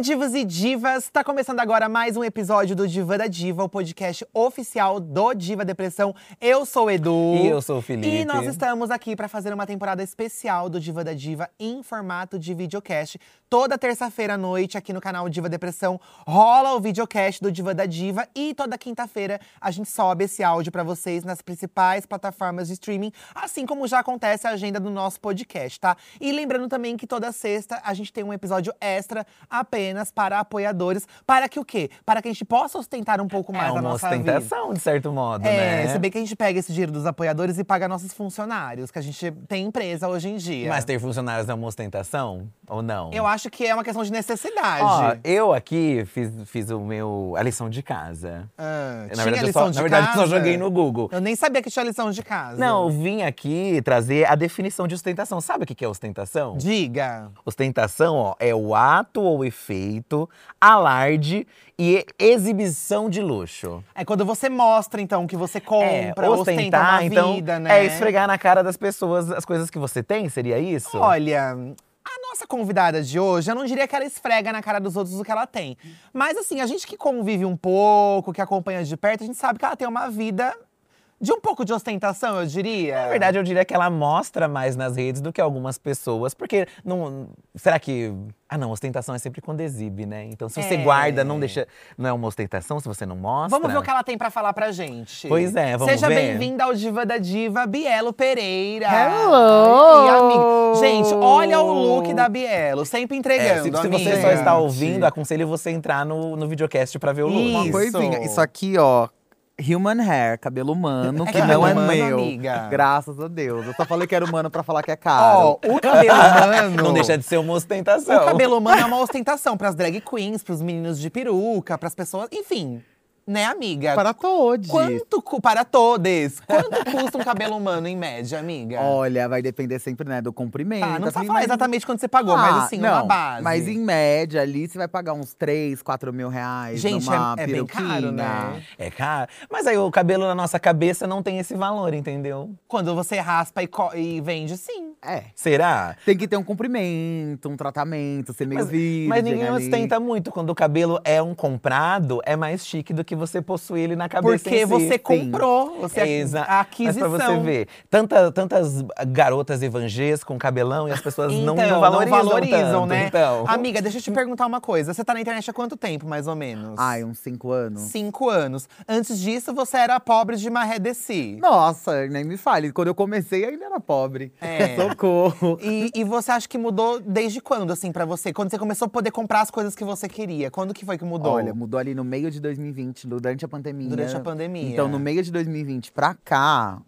divos e divas! Tá começando agora mais um episódio do Diva da Diva, o podcast oficial do Diva Depressão. Eu sou o Edu. E eu sou o Felipe. E nós estamos aqui para fazer uma temporada especial do Diva da Diva em formato de videocast. Toda terça-feira à noite, aqui no canal Diva Depressão, rola o videocast do Diva da Diva. E toda quinta-feira a gente sobe esse áudio para vocês nas principais plataformas de streaming, assim como já acontece a agenda do nosso podcast, tá? E lembrando também que toda sexta a gente tem um episódio extra apenas para apoiadores, para que o quê? Para que a gente possa ostentar um pouco mais é a uma nossa vida. ostentação, de certo modo, É, né? se bem que a gente pega esse dinheiro dos apoiadores e paga nossos funcionários, que a gente tem empresa hoje em dia. Mas ter funcionários é uma ostentação? Ou não? Eu acho que é uma questão de necessidade. Ó, eu aqui fiz, fiz o meu, a lição de casa. Ah, na verdade, lição só, de na verdade eu só casa? joguei no Google. Eu nem sabia que tinha lição de casa. Não, eu vim aqui trazer a definição de ostentação. Sabe o que que é ostentação? Diga. Ostentação, ó, é o ato ou efeito, alarde e exibição de luxo. É quando você mostra, então, que você compra, é, ostenta ostentar, então, vida, né? é esfregar na cara das pessoas as coisas que você tem, seria isso? Olha, a nossa convidada de hoje, eu não diria que ela esfrega na cara dos outros o que ela tem. Mas assim, a gente que convive um pouco, que acompanha de perto, a gente sabe que ela tem uma vida de um pouco de ostentação, eu diria. Na verdade, eu diria que ela mostra mais nas redes do que algumas pessoas, porque não. Será que. Ah, não, ostentação é sempre quando exibe, né? Então, se você É. guarda, não deixa. Não é uma ostentação se você não mostra. Vamos ver o que ela tem pra falar pra gente. Pois é, vamos Seja ver. bem-vinda ao Diva da Diva, Bielo Pereira. Hello! E, amiga, gente, olha o look da Bielo, sempre É, entregando, se, se você só está ouvindo, aconselho você entrar no, no videocast pra ver o look. Uma Isso. coisinha. Isso aqui, ó. Human hair, cabelo humano, que cabelo não é humano, meu. amiga. Graças a Deus. Eu só falei que era humano pra falar que é caro. Ó, o cabelo humano. Não deixa de ser uma ostentação. O cabelo humano é uma ostentação pras drag queens, pros meninos de peruca, pras pessoas. Enfim, né, amiga? para todos. Quanto cu- para todos? Quanto custa um cabelo humano em média, amiga? Olha, vai depender sempre, né, do comprimento. Ah, não precisa assim, falar mas- exatamente quanto você pagou, mas Ah, assim, não, uma base. Mas em média ali, você vai pagar uns 3, 4 mil reais Gente, numa é- é bem caro, né? É caro. Mas aí o cabelo na nossa cabeça não tem esse valor, entendeu? Quando você raspa e, co- e vende, sim. É. Será? Tem que ter um comprimento, um tratamento, ser meio Mas, virgem mas ninguém ali. ostenta muito. Quando o cabelo é um comprado, é mais chique do que você possuir ele na cabeça Porque si. você sim. comprou, você É, exa- a aquisição. Mas pra você ver, tanta, tantas garotas evangês com cabelão e as pessoas não, Então, não valorizam, valorizam, tanto, né? Então. Amiga, deixa eu te perguntar uma coisa. Você tá na internet há quanto tempo, mais ou menos? Ai, uns 5 anos. Cinco anos. Antes disso, você era pobre de maré de si. Nossa, nem me fale. Quando eu comecei, ainda era pobre. É. Socorro. E, e você acha que mudou desde quando, assim, pra você? Quando você começou a poder comprar as coisas que você queria? Quando que foi que mudou? Olha, mudou ali no meio de 2020, durante a pandemia. Durante a pandemia. Então, no meio de 2020 pra cá,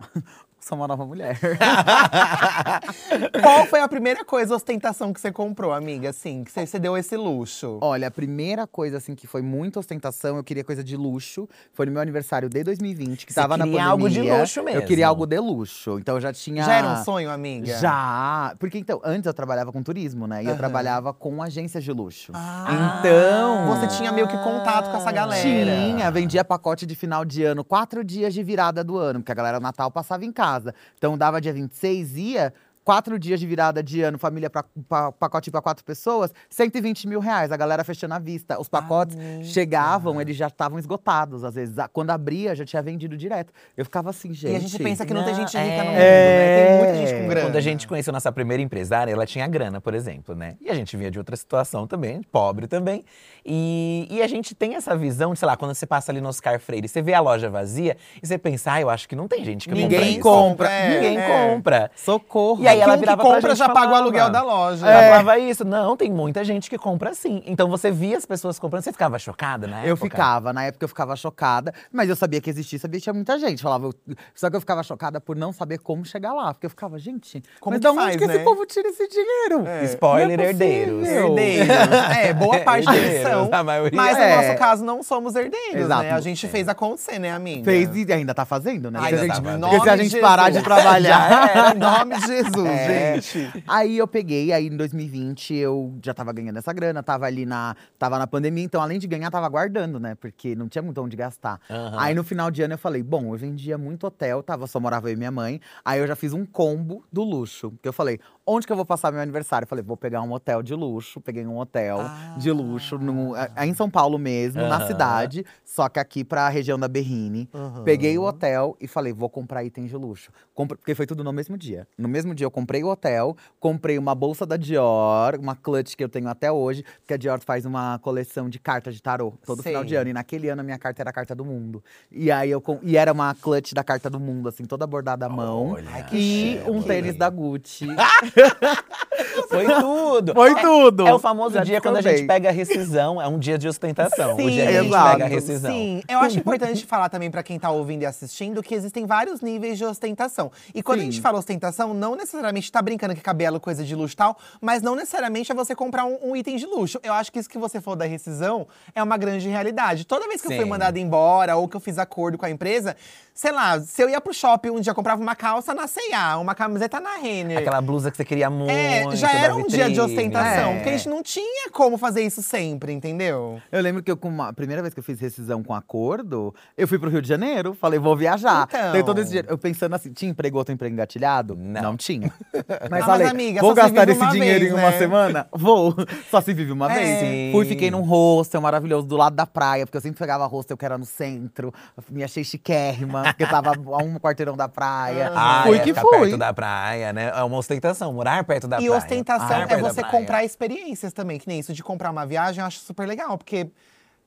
sou uma nova mulher. Qual foi a primeira coisa, ostentação que você comprou, amiga? Assim, que você, você deu esse luxo? Olha, a primeira coisa, assim, que foi muita ostentação, eu queria coisa de luxo. Foi no meu aniversário de 2020, que Você tava na queria pandemia. algo de luxo Eu mesmo. queria algo de luxo. Então, eu já tinha… Já era um sonho, amiga? Já! Porque, então, antes eu trabalhava com turismo, né? E eu Aham. trabalhava com agências de luxo. Ah, Então… Você tinha meio que contato com essa galera. Tinha, vendia pacote de final de ano, quatro dias de virada do ano, porque a galera Natal passava em casa. Então dava dia 26, ia. Quatro dias de virada de ano, família pra, pra- pacote para quatro pessoas, 120 mil reais. A galera fechando a vista. Os pacotes Amiga. chegavam, eles já estavam esgotados, às vezes. Quando abria, já tinha vendido direto. Eu ficava assim, gente. E a gente pensa que não, tem Não, gente rica é. no mundo, né? Tem muita gente com grana. Quando a gente conheceu nossa primeira empresária, ela tinha grana, por exemplo, né? E a gente vinha de outra situação também, pobre também. E, e a gente tem essa visão de, sei lá, quando você passa ali no Oscar Freire, você vê a loja vazia e você pensa, ah, eu acho que não tem gente que Ninguém compra isso. compra. É, Ninguém é. compra. Socorro. E aí ela que virava pra compra gente já paga o aluguel da loja. Ela É. falava isso. Não, tem muita gente que compra sim. Então você via as pessoas comprando, você ficava chocada, né? Eu ficava, na época eu ficava chocada, mas eu sabia que existia, sabia que tinha muita gente. Falava, só que eu ficava chocada por não saber como chegar lá. Porque eu ficava, gente, Como mas que da onde faz, que né? esse povo tira esse dinheiro? Spoiler, Não é herdeiros. Herdeiros. É, boa parte deles Herdeiros, são. a maioria. Mas no É. nosso caso, não somos herdeiros, Exato. né? A gente fez acontecer, né, amiga? Fez e ainda tá fazendo, né? Ai, Porque a gente- tá porque se a Nome gente de parar de trabalhar. Já era, em nome de Jesus, É. gente. Aí eu peguei, aí em 2020 eu já tava ganhando essa grana, tava ali na, tava na pandemia, então além de ganhar, tava guardando, né? Porque não tinha muito onde gastar. Aham. Aí no final de ano eu falei, bom, eu vendia muito hotel, tava, só morava eu e minha mãe. Aí eu já fiz um combo do luxo. Que eu falei, onde que eu vou passar meu aniversário? Eu falei, vou pegar um hotel de luxo. Peguei um hotel de luxo no, é, é em São Paulo mesmo, na Aham. cidade, só que aqui pra região da Berrine. Uhum. Peguei o hotel e falei, vou comprar itens de luxo. Compre- Porque foi tudo no mesmo dia. No mesmo dia eu comprei o hotel, comprei uma bolsa da Dior, uma clutch que eu tenho até hoje, porque a Dior faz uma coleção de cartas de tarô todo final de ano. E naquele ano a minha carta era a carta do mundo. E aí eu com- e era uma clutch da carta do mundo, assim, toda bordada à mão. Olha, E um tênis da Gucci. Foi tudo. Foi tudo! É o famoso Já dia quando a gente pega a rescisão, é um dia de ostentação. o Sim, dia que a gente exato. pega a rescisão. Sim, eu acho importante falar também pra quem tá ouvindo e assistindo que existem vários níveis de ostentação. E quando a Sim. gente fala ostentação, não necessariamente tá brincando que cabelo é coisa de luxo e tal, mas não necessariamente é você comprar um, um item de luxo. Eu acho que isso que você falou da rescisão é uma grande realidade. Toda vez que eu fui Sim. mandada embora ou que eu fiz acordo com a empresa, sei lá, se eu ia pro shopping um dia, comprava uma calça na C&A, uma camiseta na Renner. Aquela blusa que você queria muito. É, já era um dia de ostentação, É. porque a gente não tinha como fazer isso sempre, entendeu? Eu lembro que eu, com uma, a primeira vez que eu fiz rescisão com acordo, eu fui pro Rio de Janeiro, falei, vou viajar. Então. Todo esse dia, eu pensando assim, tinha emprego, outro emprego engatilhado? Não. tinha. Mas Ah, mas, falei, amiga, vou só se gastar vive esse uma dinheiro vez, em uma né? semana? Vou. Só se vive uma É. vez. Sim. Fui, fiquei num hostel maravilhoso, do lado da praia, porque eu sempre pegava hostel que era no centro. Me achei chiquérrima, porque tava a um quarteirão da praia. Ah, fui é, que fui. perto da praia, né? É uma ostentação, morar perto da e praia. ostentação Morar é você comprar experiências também, que nem isso de comprar uma viagem, eu acho super legal, porque.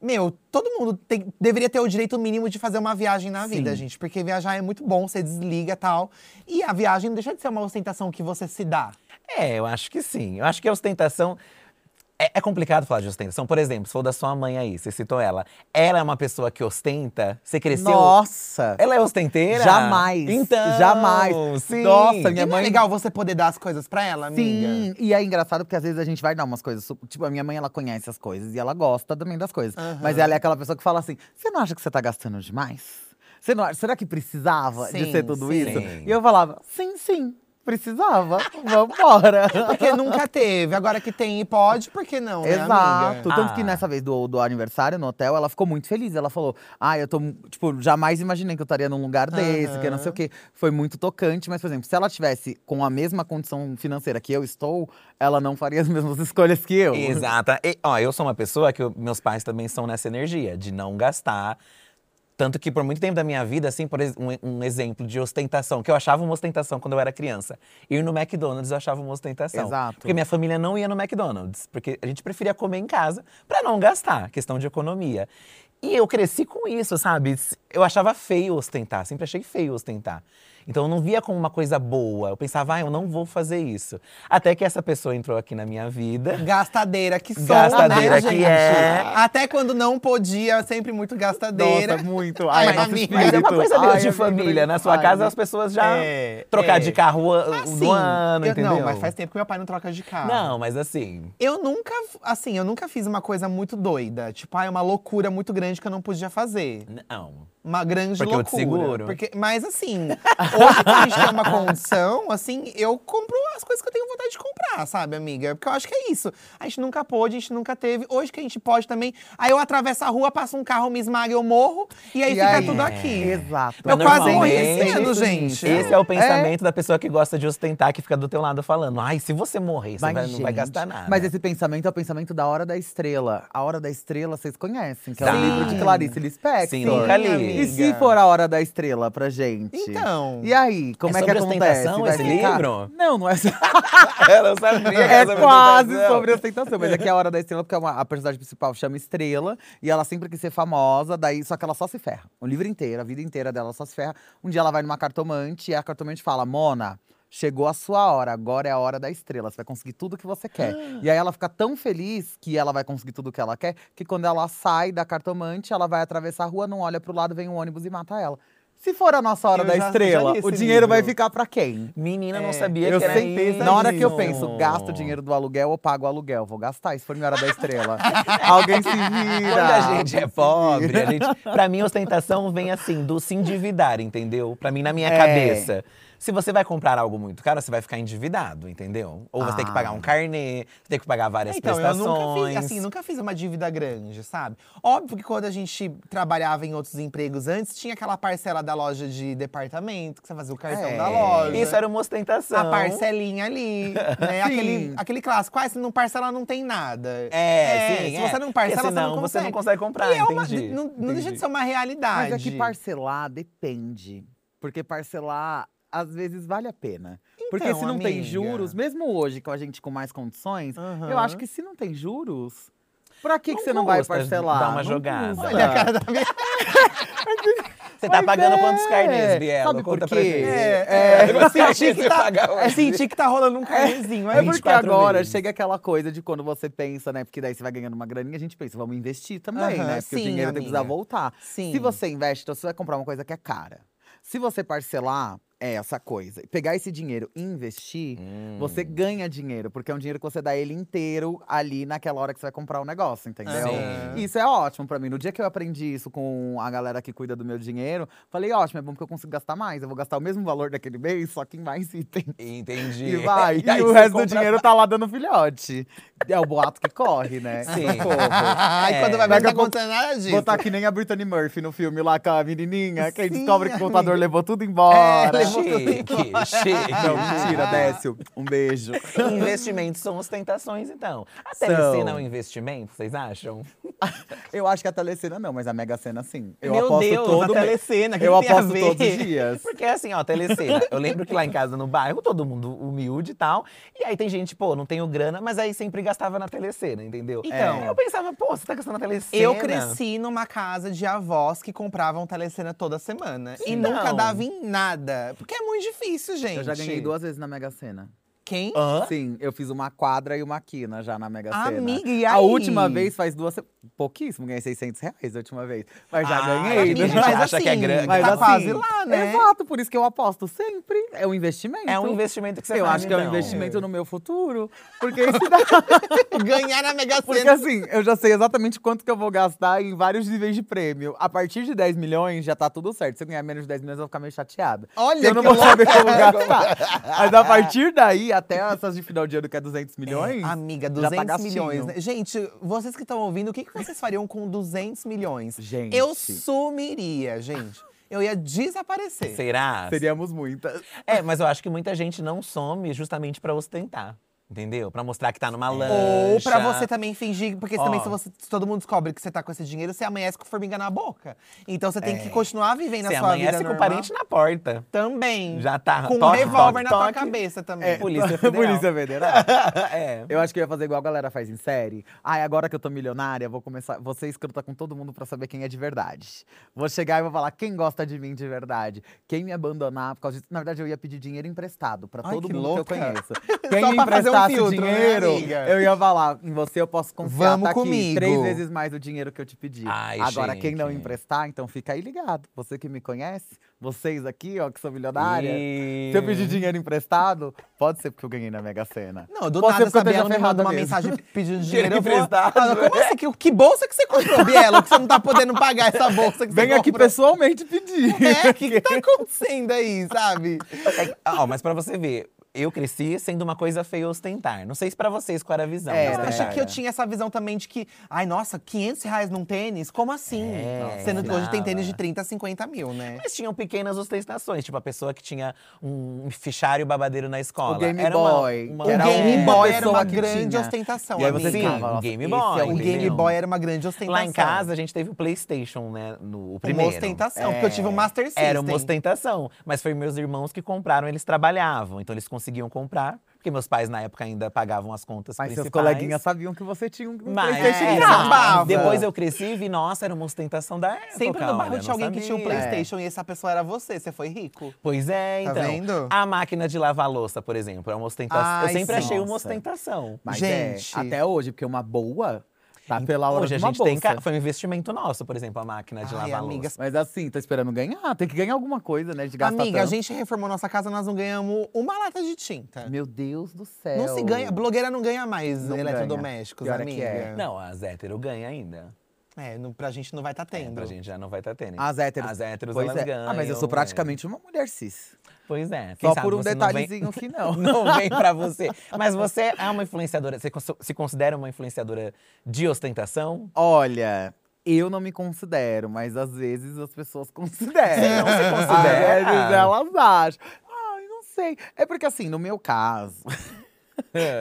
Meu, todo mundo tem- deveria ter o direito mínimo de fazer uma viagem na vida, Sim. gente. Porque viajar é muito bom, você desliga e tal. E a viagem não deixa de ser uma ostentação que você se dá. É, eu acho que sim. Eu acho que a ostentação. É, é complicado falar de ostentação. Por exemplo, se for da sua mãe aí, você citou ela. Ela é uma pessoa que ostenta? Você cresceu. Nossa! Ela é ostenteira? Jamais, Então. jamais. Sim. Nossa, E Minha não é mãe- legal você poder dar as coisas pra ela, amiga? Sim, e é engraçado porque às vezes a gente vai dar umas coisas. Tipo, a minha mãe, ela conhece as coisas e ela gosta também das coisas. Aham. Mas ela é aquela pessoa que fala assim: você não acha que você tá gastando demais? Você não, acha- será que precisava de Sim, ser tudo sim. isso? Sim. E eu falava: sim, sim, precisava. Vambora. Porque nunca teve. Agora que tem e pode, por que não, né, Exato. amiga? Tanto que Ah. nessa vez do, do aniversário no hotel, ela ficou muito feliz. Ela falou: Ah, eu tô. Tipo, jamais imaginei que eu estaria num lugar desse, que não sei o quê. Foi muito tocante, mas, por exemplo, se ela tivesse com a mesma condição financeira que eu estou, ela não faria as mesmas escolhas que eu. Exata. E, ó, eu sou uma pessoa que eu- meus pais também são nessa energia de não gastar. Tanto que por muito tempo da minha vida, assim, por um, um exemplo de ostentação, que eu achava uma ostentação quando eu era criança. Ir no McDonald's eu achava uma ostentação. Exato. Porque minha família não ia no McDonald's. Porque a gente preferia comer em casa pra não gastar, questão de economia. E eu cresci com isso, sabe? Eu achava feio ostentar, sempre achei feio ostentar. Então eu não via como uma coisa boa. Eu pensava, ah, eu não vou fazer isso. Até que essa pessoa entrou aqui na minha vida. Gastadeira que sou, Gastadeira né, que gente? é. Até quando não podia, sempre muito gastadeira. Nossa, muito. Ai, Ai, é. Mas é uma coisa meio Ai, de é família. Na sua Ai, casa, as pessoas já É, trocar é. de carro Assim, no ano, eu- entendeu? Não, mas faz tempo que meu pai não troca de carro. Não, mas assim. Eu nunca, assim, eu nunca fiz uma coisa muito doida. Tipo, ah, é uma loucura muito grande que eu não podia fazer. Não. Uma grande Porque eu loucura. te seguro. Porque, mas assim, hoje que a gente tem uma condição, assim, eu compro as coisas que eu tenho vontade de comprar, sabe, amiga? Porque eu acho que é isso. A gente nunca pôde, a gente nunca teve. Hoje que a gente pode também. Aí eu atravesso a rua, passa um carro, me esmaga, eu morro. E aí E fica aí? tudo aqui. Exato. Eu Mas quase morri isso gente. Esse é o pensamento da pessoa que gosta de ostentar, que fica do teu lado falando. Ai, se você morrer, você Mas, vai- não vai gastar nada. Mas esse pensamento é o pensamento da Hora da Estrela. A Hora da Estrela, vocês conhecem, que é o livro de Clarice Lispector. Sim, nunca li. Amiga. E se for a Hora da Estrela pra gente? Então. E aí, como É é, que acontece? Vai esse ficar? livro? Não, não é Ela sabia que É quase sobre ostentação, mas aqui é a Hora da Estrela, porque é uma- a personagem principal chama Estrela, e ela sempre quis ser famosa, daí só que ela só se ferra. O livro inteiro, a vida inteira dela só se ferra. Um dia ela vai numa cartomante e a cartomante fala: Mona. Chegou a sua hora, agora é a hora da estrela. Você vai conseguir tudo que você quer. E aí ela fica tão feliz que ela vai conseguir tudo que ela quer, que quando ela sai da cartomante, ela vai atravessar a rua, não olha pro lado, vem um ônibus e mata ela. Se for a nossa hora Eu da já- já estrela, li o dinheiro vai livro. ficar pra quem? Menina, não É, sabia Eu que era sempre, isso. na hora que eu penso, gasto o dinheiro do aluguel ou pago o aluguel? Vou gastar, se for minha hora da estrela. Alguém se vira. Quando a gente é pobre, a gente, pra mim, ostentação vem assim, do se endividar, entendeu? Pra mim, na minha É. cabeça. Se você vai comprar algo muito caro, você vai ficar endividado, entendeu? Ou você tem que pagar um Ah. carnê, você tem que pagar várias Então, eu prestações. nunca fiz, assim, nunca fiz uma dívida grande, sabe? Óbvio que quando a gente trabalhava em outros empregos antes, tinha aquela parcela da loja de departamento, que você fazia o cartão É. da loja. Isso era uma ostentação. A parcelinha ali, né? Aquele, aquele clássico. Ah, se não parcela, não tem nada. É, sim. Se é. você não Porque parcela, você senão não você não consegue. consegue comprar, E é uma- entendi. não, não deixa de entendi. ser uma realidade. Mas é que parcelar depende. Porque parcelar, às vezes, vale a pena. Porque Então, se não tem amiga. juros, mesmo hoje com a gente com mais condições, eu Aham. acho que se não tem juros, pra que, que você não vai parcelar? dar uma Não jogada. custa. Olha a cara da minha. Você tá Mas pagando é. quantos carnês, Bielo? Sabe por Conta pra quê? É, é, eu que tá, é sentir que tá rolando um carnezinho. É aí. porque 24 agora vezes. chega aquela coisa de quando você pensa, né? Porque daí você vai ganhando uma graninha, a gente pensa, vamos investir também, Aham, né? Porque sim, o dinheiro tem que precisar amiga. voltar. Sim. Se você investe, então você vai comprar uma coisa que é cara. Se você parcelar, é essa coisa. E Pegar esse dinheiro e investir, Hum. você ganha dinheiro, porque é um dinheiro que você dá ele inteiro ali naquela hora que você vai comprar o negócio, entendeu? Sim. Isso é ótimo pra mim. No dia que eu aprendi isso com a galera que cuida do meu dinheiro, falei, ótimo, é bom porque eu consigo gastar mais. Eu vou gastar o mesmo valor daquele mês, só que em mais itens. Entendi. E vai. E, aí o resto do dinheiro tá lá dando filhote. É o boato que corre, né? Sim. Aí É. quando vai ver, não tá nada disso. Botar que nem a Brittany Murphy no filme lá com a menininha, que aí Sim, descobre que o contador amiga. levou tudo embora. É, Chique, chique. Não, mentira, Décio. Um beijo. Investimentos são ostentações, então. A telecena é um investimento, vocês acham? Eu acho que a Telecena não, mas a Mega Sena sim. Eu Meu aposto Deus, todo a telecena, que Eu a aposto ver? todos os dias. Porque assim, ó, telecena. Eu lembro que lá em casa, no bairro, todo mundo humilde e tal. E aí tem gente, pô, não tenho grana, mas aí sempre gastava na telecena, entendeu? Então. Aí eu pensava, pô, você tá gastando na telecena? Eu cresci numa casa de avós que compravam telecena toda semana. E Então. nunca dava em nada. Porque é muito difícil, gente. Eu já ganhei duas vezes na Mega Sena. Quem? Hã? Sim, eu fiz uma quadra e uma quina já na Mega Sena. Amiga, e A aí? última vez faz duas. Pouquíssimo, ganhei 600 reais a última vez. Mas já Ah, ganhei. amiga, né? gente acha que é grande. Mas tá assim, quase lá, né? Exato, por isso que eu aposto sempre. É um investimento. É um investimento que você Eu faz, acho que é um então. investimento no meu futuro. Porque esse dá- Ganhar na Mega Porque Sena. assim, eu já sei exatamente quanto que eu vou gastar em vários níveis de prêmio. A partir de 10 milhões já tá tudo certo. Se eu ganhar menos de 10 milhões, eu vou ficar meio chateada. Olha eu não vou saber como gastar. Mas a partir daí, até essas de final de ano que é 200 milhões. Amiga, já 200 tá gastinho. milhões. né? Gente, vocês que estão ouvindo, o que, que vocês fariam com 200 milhões? Gente. Eu sumiria, gente. Eu ia desaparecer. Será? Seríamos muitas. É, mas eu acho que muita gente não some justamente pra ostentar. Entendeu? Pra mostrar que tá numa lancha. Ou pra você também fingir, porque Ó. também se, você- se todo mundo descobre que você tá com esse dinheiro, você amanhece com formiga na boca. Então você tem que continuar vivendo Você a sua vida amanhece com o normal. parente na porta. Também. Já tá. Com um toque, revólver toque, na tua toque. cabeça também. É, Polícia Federal. Polícia Federal. é. Eu acho que eu ia fazer igual a galera faz em série. Ai, agora que eu tô milionária, vou começar. Vou ser escrota com todo mundo pra saber quem é de verdade. Vou chegar e vou falar quem gosta de mim de verdade. Quem me abandonar por causa disso. Na verdade, eu ia pedir dinheiro emprestado pra Ai, todo que mundo que eu conheço. Quem Só me pra fazer um emprestasse filtro, né, dinheiro, amiga? eu ia falar, em você eu posso confiar. Vamos tá aqui, comigo. Três vezes mais o dinheiro que eu te pedi. Ai, agora, quem não gente. emprestar, então fica aí ligado. Você que me conhece, vocês aqui, ó, que sou milionária. E- Se eu pedir dinheiro emprestado, pode ser porque eu ganhei na Mega Sena. Não, do Pode ser nada, porque esteja Bielo me manda uma mesmo. mensagem pedindo dinheiro. Eu vou- emprestado, Ah, Como é. assim? Que, que bolsa que você comprou, Bielo? Que você não tá podendo pagar essa bolsa que você Vem aqui comprou? pessoalmente pedir. É, o que, que tá acontecendo aí, sabe? É, ó, mas pra você ver, eu cresci sendo uma coisa feia ostentar. Não sei se pra vocês qual era a visão. É, mas Eu acho que eu tinha essa visão também de que, ai, nossa, 500 reais num tênis? Como assim? É, Sendo que hoje tem tênis de 30, 50 mil, né? Mas tinham pequenas ostentações, tipo a pessoa que tinha um fichário babadeiro na escola. O Game Era uma- Boy, uma- O era Game uma Boy era uma grande tinha. ostentação, E aí você. Sim, ficava, o Game Boy, é O Game? Boy era uma grande ostentação. Lá em casa a gente teve o PlayStation, né? No o Uma primeiro. ostentação, porque eu tive um Master System. Era uma ostentação. Mas foi meus irmãos que compraram, eles trabalhavam. Então eles conseguiam comprar. Porque meus pais, na época, ainda pagavam as contas Mas seus principais. coleguinhas sabiam que você tinha um Mas, Playstation é, depois eu cresci e vi, nossa, era uma ostentação da época. Sempre no bairro tinha alguém que tinha um sabia. Playstation e essa pessoa era você, você foi rico. Pois é, Tá então. vendo? A máquina de lavar louça, por exemplo, é uma ostentação. Ai, eu sempre sim. achei uma ostentação. Mas Gente. é, até hoje, porque uma boa tá pela hora Hoje a de uma gente tem. bolsa. ca- Foi um investimento nosso, por exemplo, a máquina de Ai, lavar amiga, louça. Mas assim, tô esperando ganhar. Tem que ganhar alguma coisa, né? De gastar Amiga, a tanto. gente reformou nossa casa, nós não ganhamos uma lata de tinta. Meu Deus do céu. Não se ganha, blogueira não ganha mais Não eletrodomésticos, ganha. É amiga. é. Não, as hétero ganham ainda. É, não, pra gente não vai estar tá É, tendo. pra gente já não vai estar tendo. As héteros. As héteros, pois elas é. ganham. Ah, mas eu sou é. praticamente uma mulher cis. Pois é. Quem Só por um você não vem- detalhezinho que não. Não vem pra você. Mas você é uma influenciadora. Você se considera uma influenciadora de ostentação? Olha, Eu não me considero, mas às vezes as pessoas consideram. Não se considera. Às vezes elas acham. Ai, não sei. É porque assim, no meu caso.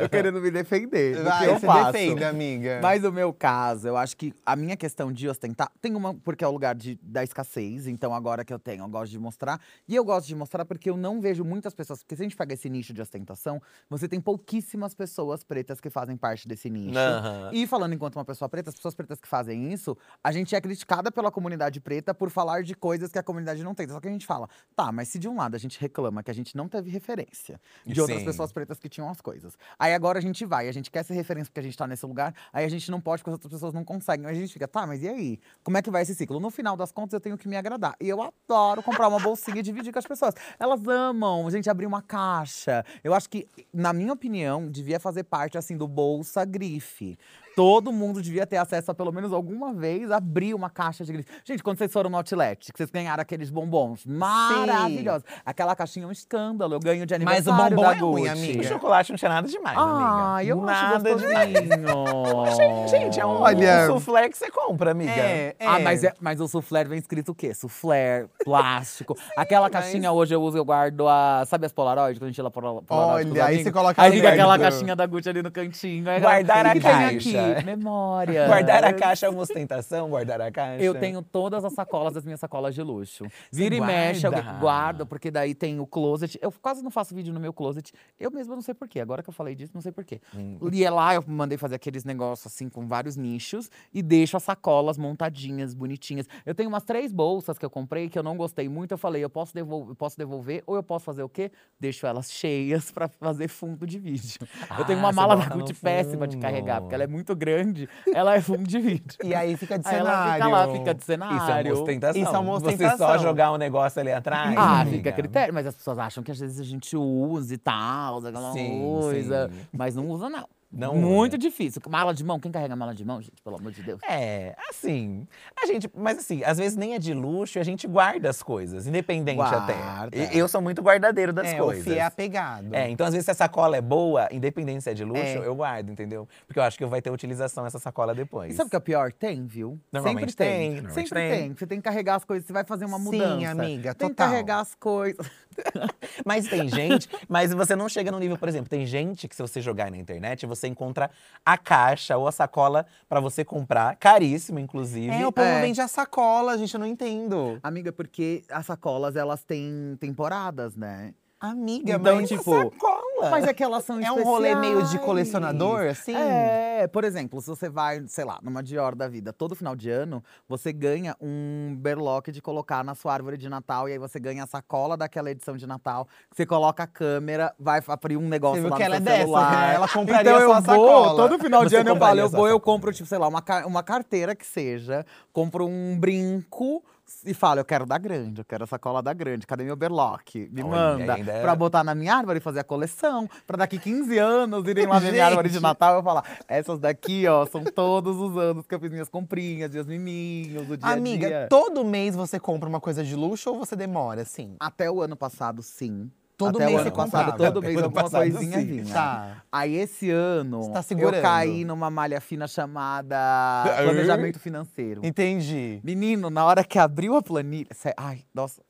Eu querendo me defender. do que Vai, eu se faço. defenda, amiga. Mas no meu caso, eu acho que a minha questão de ostentar. Tem uma, porque é o lugar de, da escassez. Então, agora que eu tenho, eu gosto de mostrar. E eu gosto de mostrar porque eu não vejo muitas pessoas. Porque se a gente pega esse nicho de ostentação, você tem pouquíssimas pessoas pretas que fazem parte desse nicho. Aham. E falando enquanto uma pessoa preta, as pessoas pretas que fazem isso, a gente é criticada pela comunidade preta por falar de coisas que a comunidade não tem. Só que a gente fala, tá, mas se de um lado a gente reclama que a gente não teve referência de outras Sim. pessoas pretas que tinham as coisas. Aí agora a gente vai, a gente quer ser referência porque a gente tá nesse lugar, aí a gente não pode porque as outras pessoas não conseguem. Aí a gente fica, tá, mas e aí? Como é que vai esse ciclo? No final das contas, eu tenho que me agradar. E eu adoro comprar uma bolsinha e dividir com as pessoas. Elas amam a gente abrir uma caixa. Eu acho que, na minha opinião, devia fazer parte assim do Bolsa Grife. Todo mundo devia ter acesso a pelo menos alguma vez abrir uma caixa de grife. Gente, quando vocês foram no outlet, que vocês ganharam aqueles bombons maravilhosos. Aquela caixinha é um escândalo. Eu ganho de Mas o aniversário bombom da é ruim, Gucci. amiga. O chocolate não tinha nada demais, amiga. Ah, eu nada acho demais. Gente, é um, Olha- um soufflé que você compra, amiga. É, é. Ah, mas, é, mas o soufflé vem escrito o quê? Soufflé, plástico. Aquela mas- caixinha hoje eu uso, eu guardo a. Sabe as Polaroid? Quando a gente tira pola- Polaroid. Olha, aí você coloca Aí fica aquela caixinha da Gucci ali no cantinho. aí Guardar a "O que tem caixa." Aqui? Memória. Guardar a caixa é uma ostentação, guardar a caixa. Eu tenho todas as sacolas das minhas sacolas de luxo. Vira e mexe, eu guardo, porque daí tem o closet. Eu quase não faço vídeo no meu closet. Eu mesma não sei porquê. Agora que eu falei disso, não sei porquê. Hum. E é lá, eu mandei fazer aqueles negócios assim, com vários nichos. E deixo as sacolas montadinhas, bonitinhas. Eu tenho umas três bolsas que eu comprei, que eu não gostei muito. Eu falei, eu posso devolver, eu posso devolver ou eu posso fazer o quê? Deixo elas cheias pra fazer fundo de vídeo. eu tenho Ah, uma mala da Gucci péssima de carregar, porque ela é muito grande. Ela é fundo de vídeo. E aí fica de Aí ela cenário. fica lá, fica de cenário. Isso é uma ostentação. Isso é uma Você só ostentação. jogar um negócio ali atrás. Ah, amiga. fica a critério, mas as pessoas acham que às vezes a gente usa e tal, aquela Sim, coisa. sim. Mas não usa, não. Não Muito usa. difícil. Mala de mão, quem carrega mala de mão, gente? Pelo amor de Deus. É, assim, a gente, mas assim, às vezes nem é de luxo e a gente guarda as coisas, independente Guarda. até. Eu sou muito guardadeiro das é, coisas. o Fih é apegado. É, então às vezes se a sacola é boa, independente se é de luxo, É. eu guardo, entendeu? Porque eu acho que vai ter utilização essa sacola depois. E sabe o que é pior? Tem, viu? Normalmente Sempre tem. tem, normalmente Sempre tem. tem. Você tem que carregar as coisas, você vai fazer uma Sim, mudança. amiga, Tem que total. carregar as coisas. Mas tem gente, mas você não chega no nível, por exemplo, tem gente que se você jogar aí na internet, você encontra a caixa ou a sacola pra você comprar, caríssimo inclusive. É, o povo É. vende a sacola, gente, eu não entendo. Amiga, porque as sacolas, elas têm temporadas, né? Amiga, Então, mas tipo, sacola. Mas é que elas são é um rolê meio de especiais. colecionador, assim? É, por exemplo, se você vai, sei lá, numa Dior da vida, todo final de ano, você ganha um berlock de colocar na sua árvore de Natal. E aí você ganha a sacola daquela edição de Natal. Você coloca a câmera, vai abrir um negócio Você lá que no ela é seu dessa, celular. né? Ela compraria então eu sua vou, sacola. todo final de Você ano eu falo, eu vou, eu sacola. compro, tipo, sei lá, uma, uma carteira que seja, compro um brinco. E falo, eu quero da grande, eu quero a sacola da grande. Cadê meu berlock? Me Olha, manda. ainda é- Pra botar na minha árvore e fazer a coleção. Pra daqui 15 anos irem lá ver minha árvore de. Natal e eu falar: essas daqui, ó, são todos os anos que eu fiz minhas comprinhas, meus miminhos, o dia a Amiga, dia. todo mês você compra uma coisa de luxo ou você demora, assim? Até o ano passado, sim. Todo Até mês você passado, comprava? todo mês alguma passado, coisinha sim. vinha. Tá. Aí esse ano, tá eu caí numa malha fina chamada planejamento financeiro. Entendi. Menino, na hora que abriu a planilha. Ai, nossa.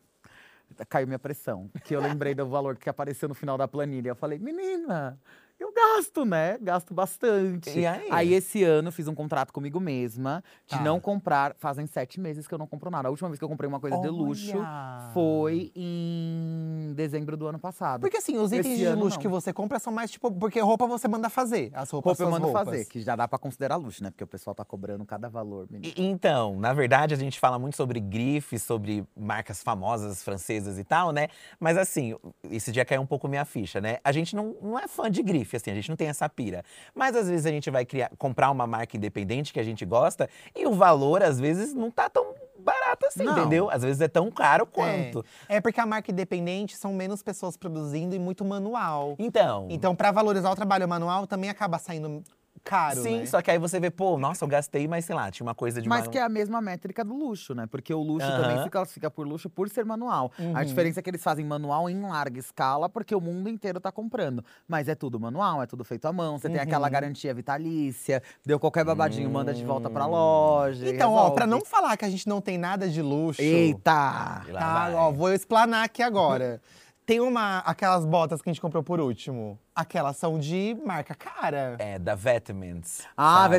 Caiu minha pressão. Que eu lembrei do valor que apareceu no final da planilha. Eu falei, menina, eu gasto, né? Gasto bastante. E aí? esse ano, fiz um contrato comigo mesma de Tá. não comprar. Fazem sete meses que eu não compro nada. A última vez que eu comprei uma coisa de luxo Olha! foi em dezembro do ano passado. Porque assim, os itens Esse de luxo que você compra são mais tipo. Porque roupa você manda fazer. As roupas Roupa eu mando roupas. fazer, que já dá pra considerar luxo, né? Porque o pessoal tá cobrando cada valor. E- Então, na verdade, a gente fala muito sobre grifes, sobre marcas famosas francesas e tal, né? Mas assim, esse dia caiu um pouco minha ficha, né? A gente não, não é fã de grife, assim, a gente não tem essa pira. Mas às vezes a gente vai criar, comprar uma marca independente que a gente gosta e o valor, às vezes, não tá tão barato assim, Não. entendeu? Às vezes é tão caro quanto. É porque a marca independente são menos pessoas produzindo e muito manual. Então, Então, pra valorizar o trabalho manual, também acaba saindo caro, Sim, né? só que aí você vê, pô, nossa, eu gastei, mas sei lá, tinha uma coisa de Mas uma- que é a mesma métrica do luxo, né? Porque o luxo também se classifica por luxo por ser manual. A Uhum. diferença é que eles fazem manual em larga escala, porque o mundo inteiro tá comprando. Mas é tudo manual, é tudo feito à mão. Você tem aquela Uhum. garantia vitalícia, deu qualquer babadinho, manda de volta pra loja. Então, ó, pra não falar que a gente não tem nada de luxo. Eita! Tá, vai. ó, vou explanar aqui agora. Tem uma. Aquelas botas que a gente comprou por último. Aquelas são de marca cara. É, da Vetements. Ah, sabe?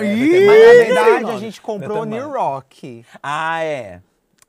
É, Ih! Mas na verdade a gente comprou Vetemã. New Rock. Ah, é.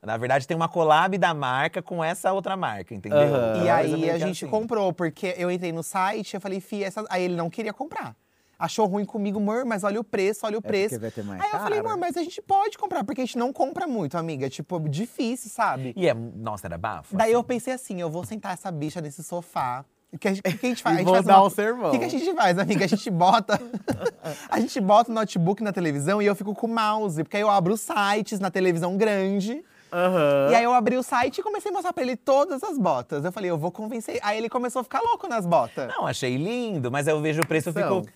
Na verdade, tem uma collab da marca com essa outra marca, entendeu? Uma E coisa aí a gente assim. comprou, porque eu entrei no site, eu falei, Fih, essa... aí ele não queria comprar. Achou ruim comigo, amor, mas olha o preço, olha o É preço. porque Vetemã é aí eu falei, amor, mas a gente pode comprar, porque a gente não compra muito, amiga. Tipo, difícil, sabe? E é, nossa, era bafo. Daí assim. eu pensei assim, eu vou sentar essa bicha nesse sofá. O que a gente, que a gente faz? E a gente vou faz dar uma- um sermão. O que, que a gente faz, amiga? A gente bota. a gente bota o notebook na televisão e eu fico com o mouse, porque aí eu abro os sites na televisão grande. Aham. E aí eu abri o site e comecei a mostrar pra ele todas as botas. Eu falei, eu vou convencer. Aí ele começou a ficar louco nas botas. Não, achei lindo, mas eu vejo o preço e fico.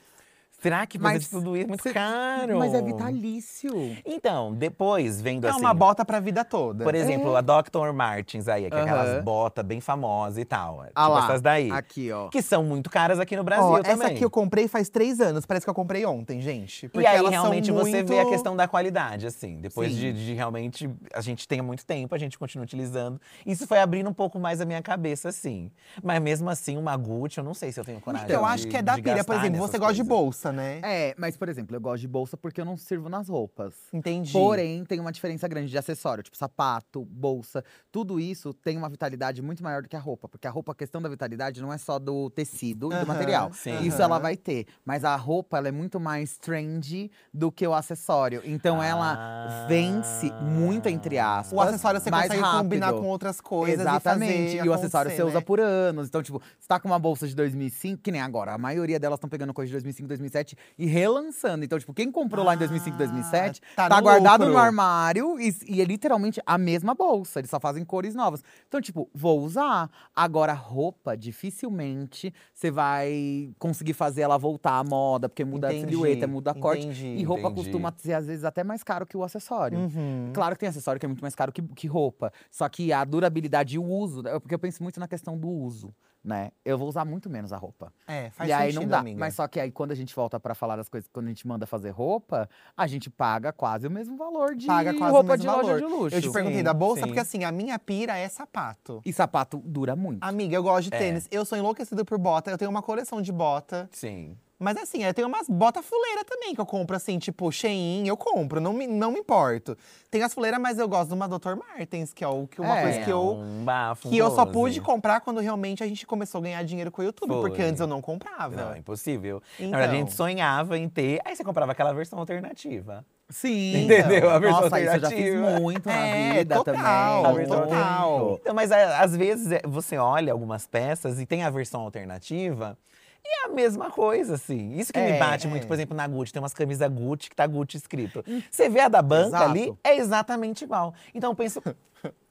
Será que Mas de tudo isso é muito cê- caro? Mas é vitalício. Então, depois, vendo É assim. uma bota pra vida toda. Por exemplo, a Dr. Martens aí, que é aquelas botas bem famosas e tal. Ah tipo lá, essas daí. Aqui, ó. Que são muito caras aqui no Brasil Ó, também. essa aqui eu comprei faz três anos. Parece que eu comprei ontem, gente. E Porque aí, elas são realmente, você vê a questão da qualidade, assim. Depois de, de realmente a gente tenha muito tempo, a gente continua utilizando. Isso foi abrindo um pouco mais a minha cabeça, assim. Mas mesmo assim, uma Gucci, eu não sei se eu tenho coragem. Então, eu acho de- que é da pilha. Por exemplo, você gosta de coisas. Bolsa, né? É, mas por exemplo, eu gosto de bolsa porque eu não sirvo nas roupas. Entendi. Porém, tem uma diferença grande de acessório, tipo sapato, bolsa. Tudo isso tem uma vitalidade muito maior do que a roupa. Porque a roupa, a questão da vitalidade não é só do tecido e Aham, do material. sim. Isso aham. ela vai ter. Mas a roupa, ela é muito mais trendy do que o acessório. Então ela Ah. vence muito, entre aspas. O acessório você mais consegue rápido. combinar com outras coisas Exatamente. e fazer E o acessório você acontecer, usa né? por anos. Então, tipo, você tá com uma bolsa de 2005, que nem agora. A maioria delas estão pegando coisa de 2005, 2007 e relançando. Então, tipo, quem comprou lá em 2005, 2007, tá tá, no guardado lucro. no armário e, e é literalmente a mesma bolsa. Eles só fazem cores novas. Então, tipo, vou usar. Agora, roupa, dificilmente você vai conseguir fazer ela voltar à moda, porque muda Entendi, a silhueta, muda a corte. entendi, e roupa entendi. costuma ser, às vezes, até mais caro que o acessório. Uhum. Claro que tem acessório que é muito mais caro que, que roupa. Só que a durabilidade e o uso, né, porque eu penso muito na questão do uso, né? Eu vou usar muito menos a roupa. É, faz e aí sentido, não dá. amiga. Mas só que aí quando a gente volta pra falar das coisas, quando a gente manda fazer roupa, a gente paga quase o mesmo valor de Paga quase o roupa mesmo de loja valor. de luxo. Eu te perguntei Sim, da bolsa, sim. porque assim, a minha pira é sapato. E sapato dura muito. Amiga, eu gosto de É. tênis. Eu sou enlouquecido por bota. Eu tenho uma coleção de bota. Sim. Mas assim, eu tenho umas botas fuleira também que eu compro, assim, tipo, Shein, eu compro, não me, não me importo. Tem as fuleiras, mas eu gosto de uma Dr. Martens, que é o que uma É, coisa que eu. Um bafo, um Que eu só pude comprar quando realmente a gente começou a ganhar dinheiro com o YouTube, porque Foi. antes eu não comprava. Não, é impossível. Então. Na verdade, a gente sonhava em ter. Aí você comprava aquela versão alternativa. Sim. Entendeu? A versão Nossa, isso eu já fiz alternativa. muito na É, vida total, também. total. Então, mas a- às vezes é, você olha algumas peças e tem a versão alternativa. E é a mesma coisa, assim. Isso que me É, bate é. muito, por exemplo, na Gucci. Tem umas camisas Gucci que tá Gucci escrito. Você vê a da banca Exato. ali, é exatamente igual. Então eu penso.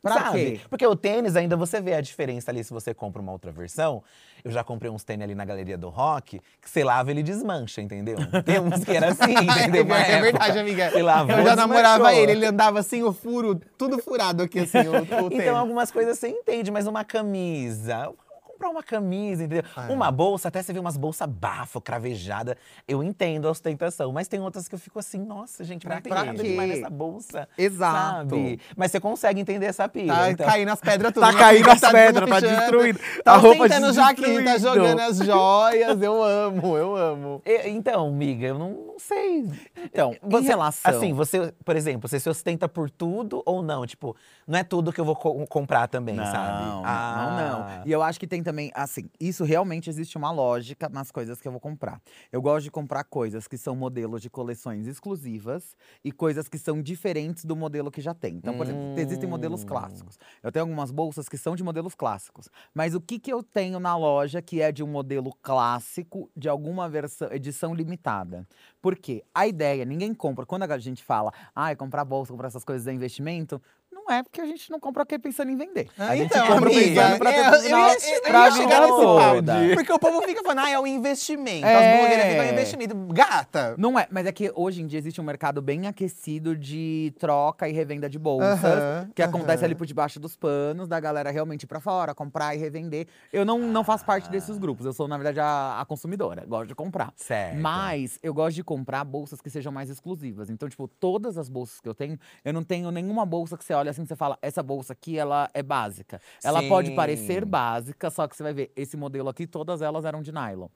Pra sabe? quê? Porque o tênis ainda você vê a diferença ali se você compra uma outra versão. Eu já comprei uns tênis ali na galeria do rock, que você lava ele desmancha, entendeu? Tem uns que era assim, entendeu? Uma é verdade, amiga. Você lavou, eu já namorava ele, ele andava assim, o furo, tudo furado aqui, assim, o, o tênis. Então, algumas coisas você entende, mas uma camisa. Comprar uma camisa, entendeu? É. Uma bolsa, até você vê umas bolsas bafo, cravejada. Eu entendo a ostentação, mas tem outras que eu fico assim, nossa, gente, Pra mas tem nada demais nessa bolsa. Exato. Sabe? Mas você consegue entender essa pira. Tá então. caindo as pedras tudo. Tá caindo as pedras, tá destruindo. Tá A roupa sentando já aqui, tá destruindo. jogando as joias. Eu amo, eu amo. E- Então, amiga, eu não, não sei. Então, em Você, relação- Assim, você, por exemplo, você se ostenta por tudo ou não? Tipo, não é tudo que eu vou co- comprar também, não, sabe? Não, Ah. não. E eu acho que tem também, assim, isso realmente existe uma lógica nas coisas que eu vou comprar. Eu gosto de comprar coisas que são modelos de coleções exclusivas e coisas que são diferentes do modelo que já tem. Então, por exemplo, existem modelos Hum. clássicos. Eu tenho algumas bolsas que são de modelos clássicos. Mas o que, que eu tenho na loja que é de um modelo clássico de alguma versão, edição limitada? Por quê? A ideia, ninguém compra. Quando a gente fala, ah, comprar bolsa, comprar essas coisas é investimento, Não é porque a gente não compra aqui pensando em vender. Ah, a gente então, compra amiga, pensando pra ter é, eu final, ia- eu pra ia vida chegar nesse toda. ponto. Porque o povo fica falando, ah, é um investimento. É. As blogueiras ficam investimento. Gata! Não é, mas é que hoje em dia existe um mercado bem aquecido de troca e revenda de bolsas. Aham, que acontece aham. ali por debaixo dos panos, da galera realmente ir pra fora, comprar e revender. Eu não, não faço parte desses grupos, eu sou, na verdade, a, a consumidora. Gosto de comprar. Certo. Mas eu gosto de comprar bolsas que sejam mais exclusivas. Então, tipo, todas as bolsas que eu tenho, eu não tenho nenhuma bolsa que você olha assim e você fala, essa bolsa aqui, ela é básica. Ela pode Sim. parecer básica, só que você vai ver, esse modelo aqui, todas elas eram de nylon.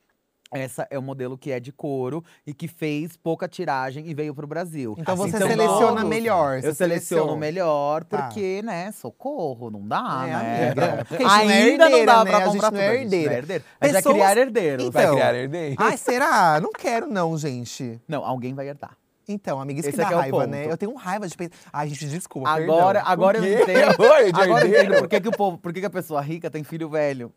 Essa é o modelo que é de couro e que fez pouca tiragem e veio pro Brasil. Então Assim, você então seleciona todos- melhor. você Eu seleciono melhor, Tá. porque, né, socorro, não dá, É, né? amiga. Porque a gente não é Ainda não herdeira, dá né? pra A gente comprar não tudo. é a gente não herdeira. herdeiro. Mas vai Pessoas- criar herdeiro. Então, Vai criar herdeiro? Ai, será? Não quero não, gente. Não, alguém vai herdar. Então, amiga, isso Esse que dá é o raiva, né? Eu tenho raiva de pensar. Ai, gente, desculpa, Agora, perdão. agora eu entendo. Oi, agora eu entendo por que, que o povo, por que, que a pessoa rica tem filho velho.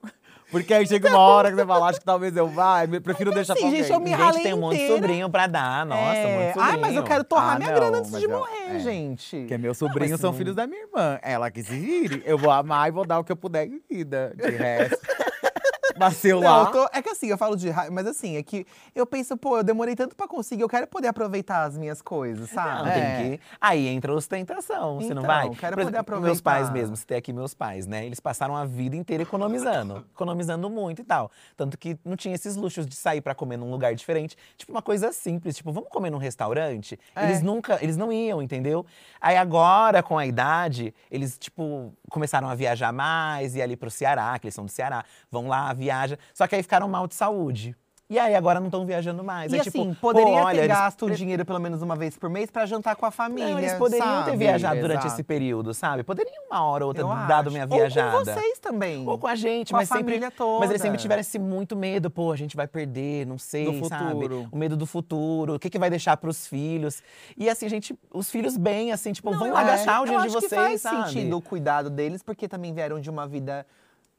Porque aí chega uma hora que você fala, acho que talvez eu vá, eu prefiro deixar assim, pra gente, eu me Gente, ralei tem um monte de inteira. sobrinho pra dar. Nossa, um monte É. de sobrinho. Ai, mas eu quero torrar Ah, minha não, grana antes mas de eu- morrer, é. gente. Porque meus sobrinhos são não- filhos da minha irmã. Ela que se vire. Eu vou amar e vou dar o que eu puder em vida. De resto. Nasceu Não, lá. tô- é que assim, eu falo de raiva, mas assim, é que eu penso, pô, eu demorei tanto pra conseguir, eu quero poder aproveitar as minhas coisas, Não, sabe? É. tem que. Aí entra a ostentação, você não Então, vai? quero poder exemplo, Meus pais aproveitar. mesmo, se tem aqui meus pais, né? Eles passaram a vida inteira economizando. economizando muito e tal. Tanto que não tinha esses luxos de sair pra comer num lugar diferente. Tipo, uma coisa simples, tipo, vamos comer num restaurante? É. Eles nunca, eles não iam, entendeu? Aí agora, com a idade, eles, tipo, começaram a viajar mais, ir ali pro Ceará, que eles são do Ceará. Vão lá, viaja. Só que aí ficaram mal de saúde. E aí agora não estão viajando mais. E Aí, assim, tipo, poderia olha, ter gasto o dinheiro pelo menos uma vez por mês pra jantar com a família. não, eles poderiam ter sabe? viajado durante Exato. esse período, sabe? Poderiam uma hora ou outra Eu dado acho. minha Ou viajada. com vocês também. Ou com a gente, Com a mas sempre. família toda. Mas eles sempre tiveram esse muito medo, pô, a gente vai perder, não sei, Do sabe? futuro. O medo do futuro, o que, que vai deixar pros filhos. E assim, gente, os filhos bem, assim, tipo, vão lá É, gastar o dinheiro de acho que vocês, faz sabe? sentido o cuidado deles, porque também vieram de uma vida,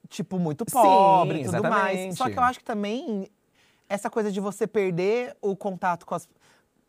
tipo, muito Sim, pobre e tudo mais. exatamente. Só que eu acho que também essa coisa de você perder o contato com as.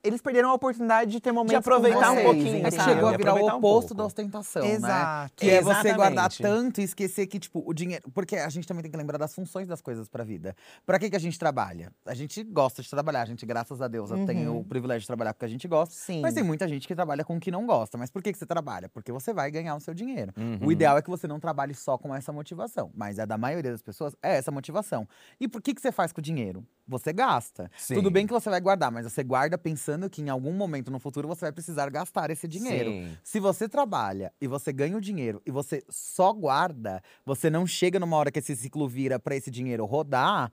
Eles perderam a oportunidade de ter momentos aproveitar com um vocês, pouquinho, É que chegou a virar o um oposto pouco. da ostentação, né? Exato. Que é você guardar tanto e esquecer que, tipo, o dinheiro. Porque a gente também tem que lembrar das funções das coisas pra vida. Pra que, que a gente trabalha? A gente gosta de trabalhar, a gente, graças a Deus, tem o privilégio de trabalhar porque a gente gosta. Uhum. Sim. Mas tem muita gente que trabalha com o que não gosta. Mas por que, que você trabalha? Porque você vai ganhar o seu dinheiro. Uhum. O ideal é que você não trabalhe só com essa motivação. Mas a da maioria das pessoas é essa motivação. E por que, que você faz com o dinheiro? Você gasta. Sim. Tudo bem que você vai guardar, mas você guarda pensando que em algum momento no futuro você vai precisar gastar esse dinheiro. Sim. Se você trabalha e você ganha o dinheiro e você só guarda, você não chega numa hora que esse ciclo vira para esse dinheiro rodar,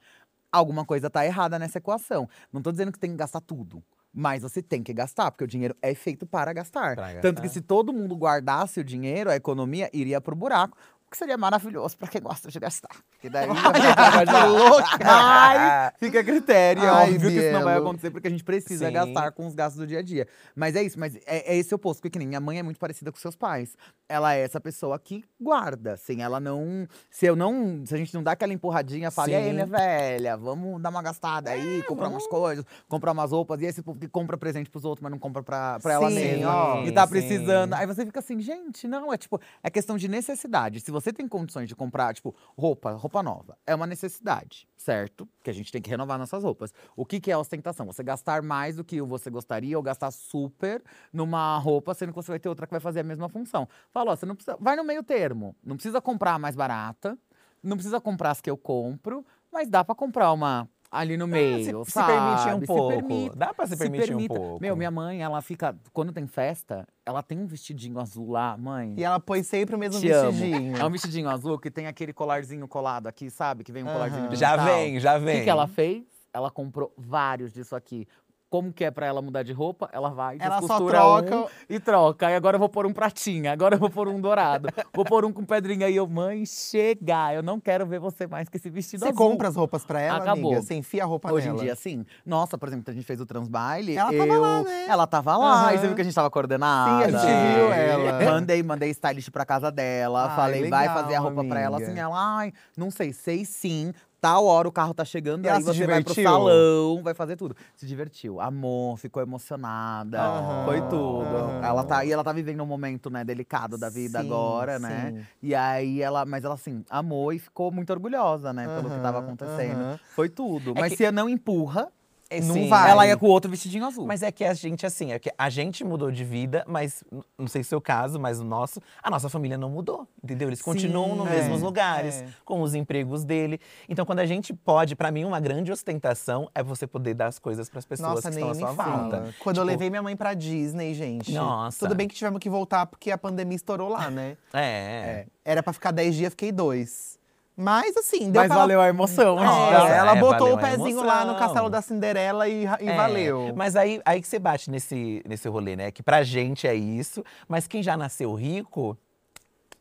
alguma coisa tá errada nessa equação. Não tô dizendo que tem que gastar tudo. Mas você tem que gastar, porque o dinheiro é feito para gastar. Pra Tanto que gastar. se todo mundo guardasse o dinheiro, a economia iria pro buraco. O que seria maravilhoso para quem gosta de gastar. Porque daí. que louca! Mas fica a critério. É Ai, óbvio que isso não vai Bielo. acontecer, porque a gente precisa Sim. gastar com os gastos do dia a dia. Mas é isso, mas é, é esse o oposto. Porque que nem minha mãe é muito parecida com seus pais. Ela é essa pessoa que guarda, assim, ela não. Se eu não. Se a gente não dá aquela empurradinha, fala, e aí, Sim. minha velha, vamos dar uma gastada aí, comprar umas coisas, comprar umas roupas. E esse povo que compra presente pros outros, mas não compra pra, pra ela Sim, mesma. ó. E tá Sim. precisando. Aí você fica assim, gente, não, é tipo, é questão de necessidade. Se você tem condições de comprar, tipo, roupa, roupa nova, é uma necessidade, certo? Que a gente tem que renovar nossas roupas. O que, que é ostentação? Você gastar mais do que você gostaria ou gastar super numa roupa, sendo que você vai ter outra que vai fazer a mesma função. Fala, ó, você não precisa. Vai no meio termo. Não precisa comprar a mais barata, não precisa comprar as que eu compro, mas dá pra comprar uma. Ali no meio, se sabe? permitir um Se pouco. permita. Dá pra se permitir um permita. pouco. Meu, minha mãe, ela fica. Quando tem festa, ela tem um vestidinho azul lá, mãe. E ela põe sempre o mesmo Te amo. vestidinho. É um vestidinho azul que tem aquele colarzinho colado aqui, sabe? Que vem um colarzinho Aham. de Já vem, já O vem. que, que ela fez? Ela comprou vários disso aqui. Como que é pra ela mudar de roupa? Ela vai, Ela só troca- um e troca. Aí agora eu vou pôr um pratinha, agora eu vou pôr um dourado. vou pôr um com pedrinha aí. Eu, mãe, chega! Eu não quero ver você mais com esse vestido Você azul. compra as roupas pra ela, Acabou. amiga? Você enfia a roupa Hoje nela. em dia, sim. Nossa, por exemplo, a gente fez o Transbaile. Ela eu... tava lá, né? Ela tava lá. Aham. E você viu que a gente tava coordenada. Sim, a gente viu ela. Mandei, mandei stylist pra casa dela. Ai, falei, vai legal, fazer a roupa pra ela. Assim, ela, ai, não sei, sei sim. Tal hora o carro tá chegando, E aí você vai pro divertiu? salão, vai fazer tudo. Se divertiu, amor, ficou emocionada, foi tudo. Ela tá, e ela tá vivendo um momento, né, delicado da vida Sim, agora, né? sim. E aí ela, mas ela assim, amou e ficou muito orgulhosa, né, pelo que tava acontecendo. Foi tudo. É Mas que- se não empurra, É, Não sim. vai. ela ia com o outro vestidinho azul. Mas é que a gente, assim, é que a gente mudou de vida, mas não sei se é o seu caso, mas o nosso, a nossa família não mudou, entendeu? Eles continuam nos é, mesmos lugares, é. com os empregos dele. Então, quando a gente pode, pra mim, uma grande ostentação é você poder dar as coisas pras pessoas Nossa, que nem estão à me sua fala. volta. Quando eu Tipo, levei minha mãe pra Disney, gente. Nossa. Tudo bem que tivemos que voltar porque a pandemia estourou lá, né? É. Era pra ficar 10 dias, fiquei dois. Mas assim, deu Mas pra valeu a emoção. É, Nossa, ela é, botou o a pezinho lá no castelo da Cinderela e, e É, valeu. Mas aí, aí que você bate nesse, nesse rolê, né? Que pra gente é isso, mas quem já nasceu rico,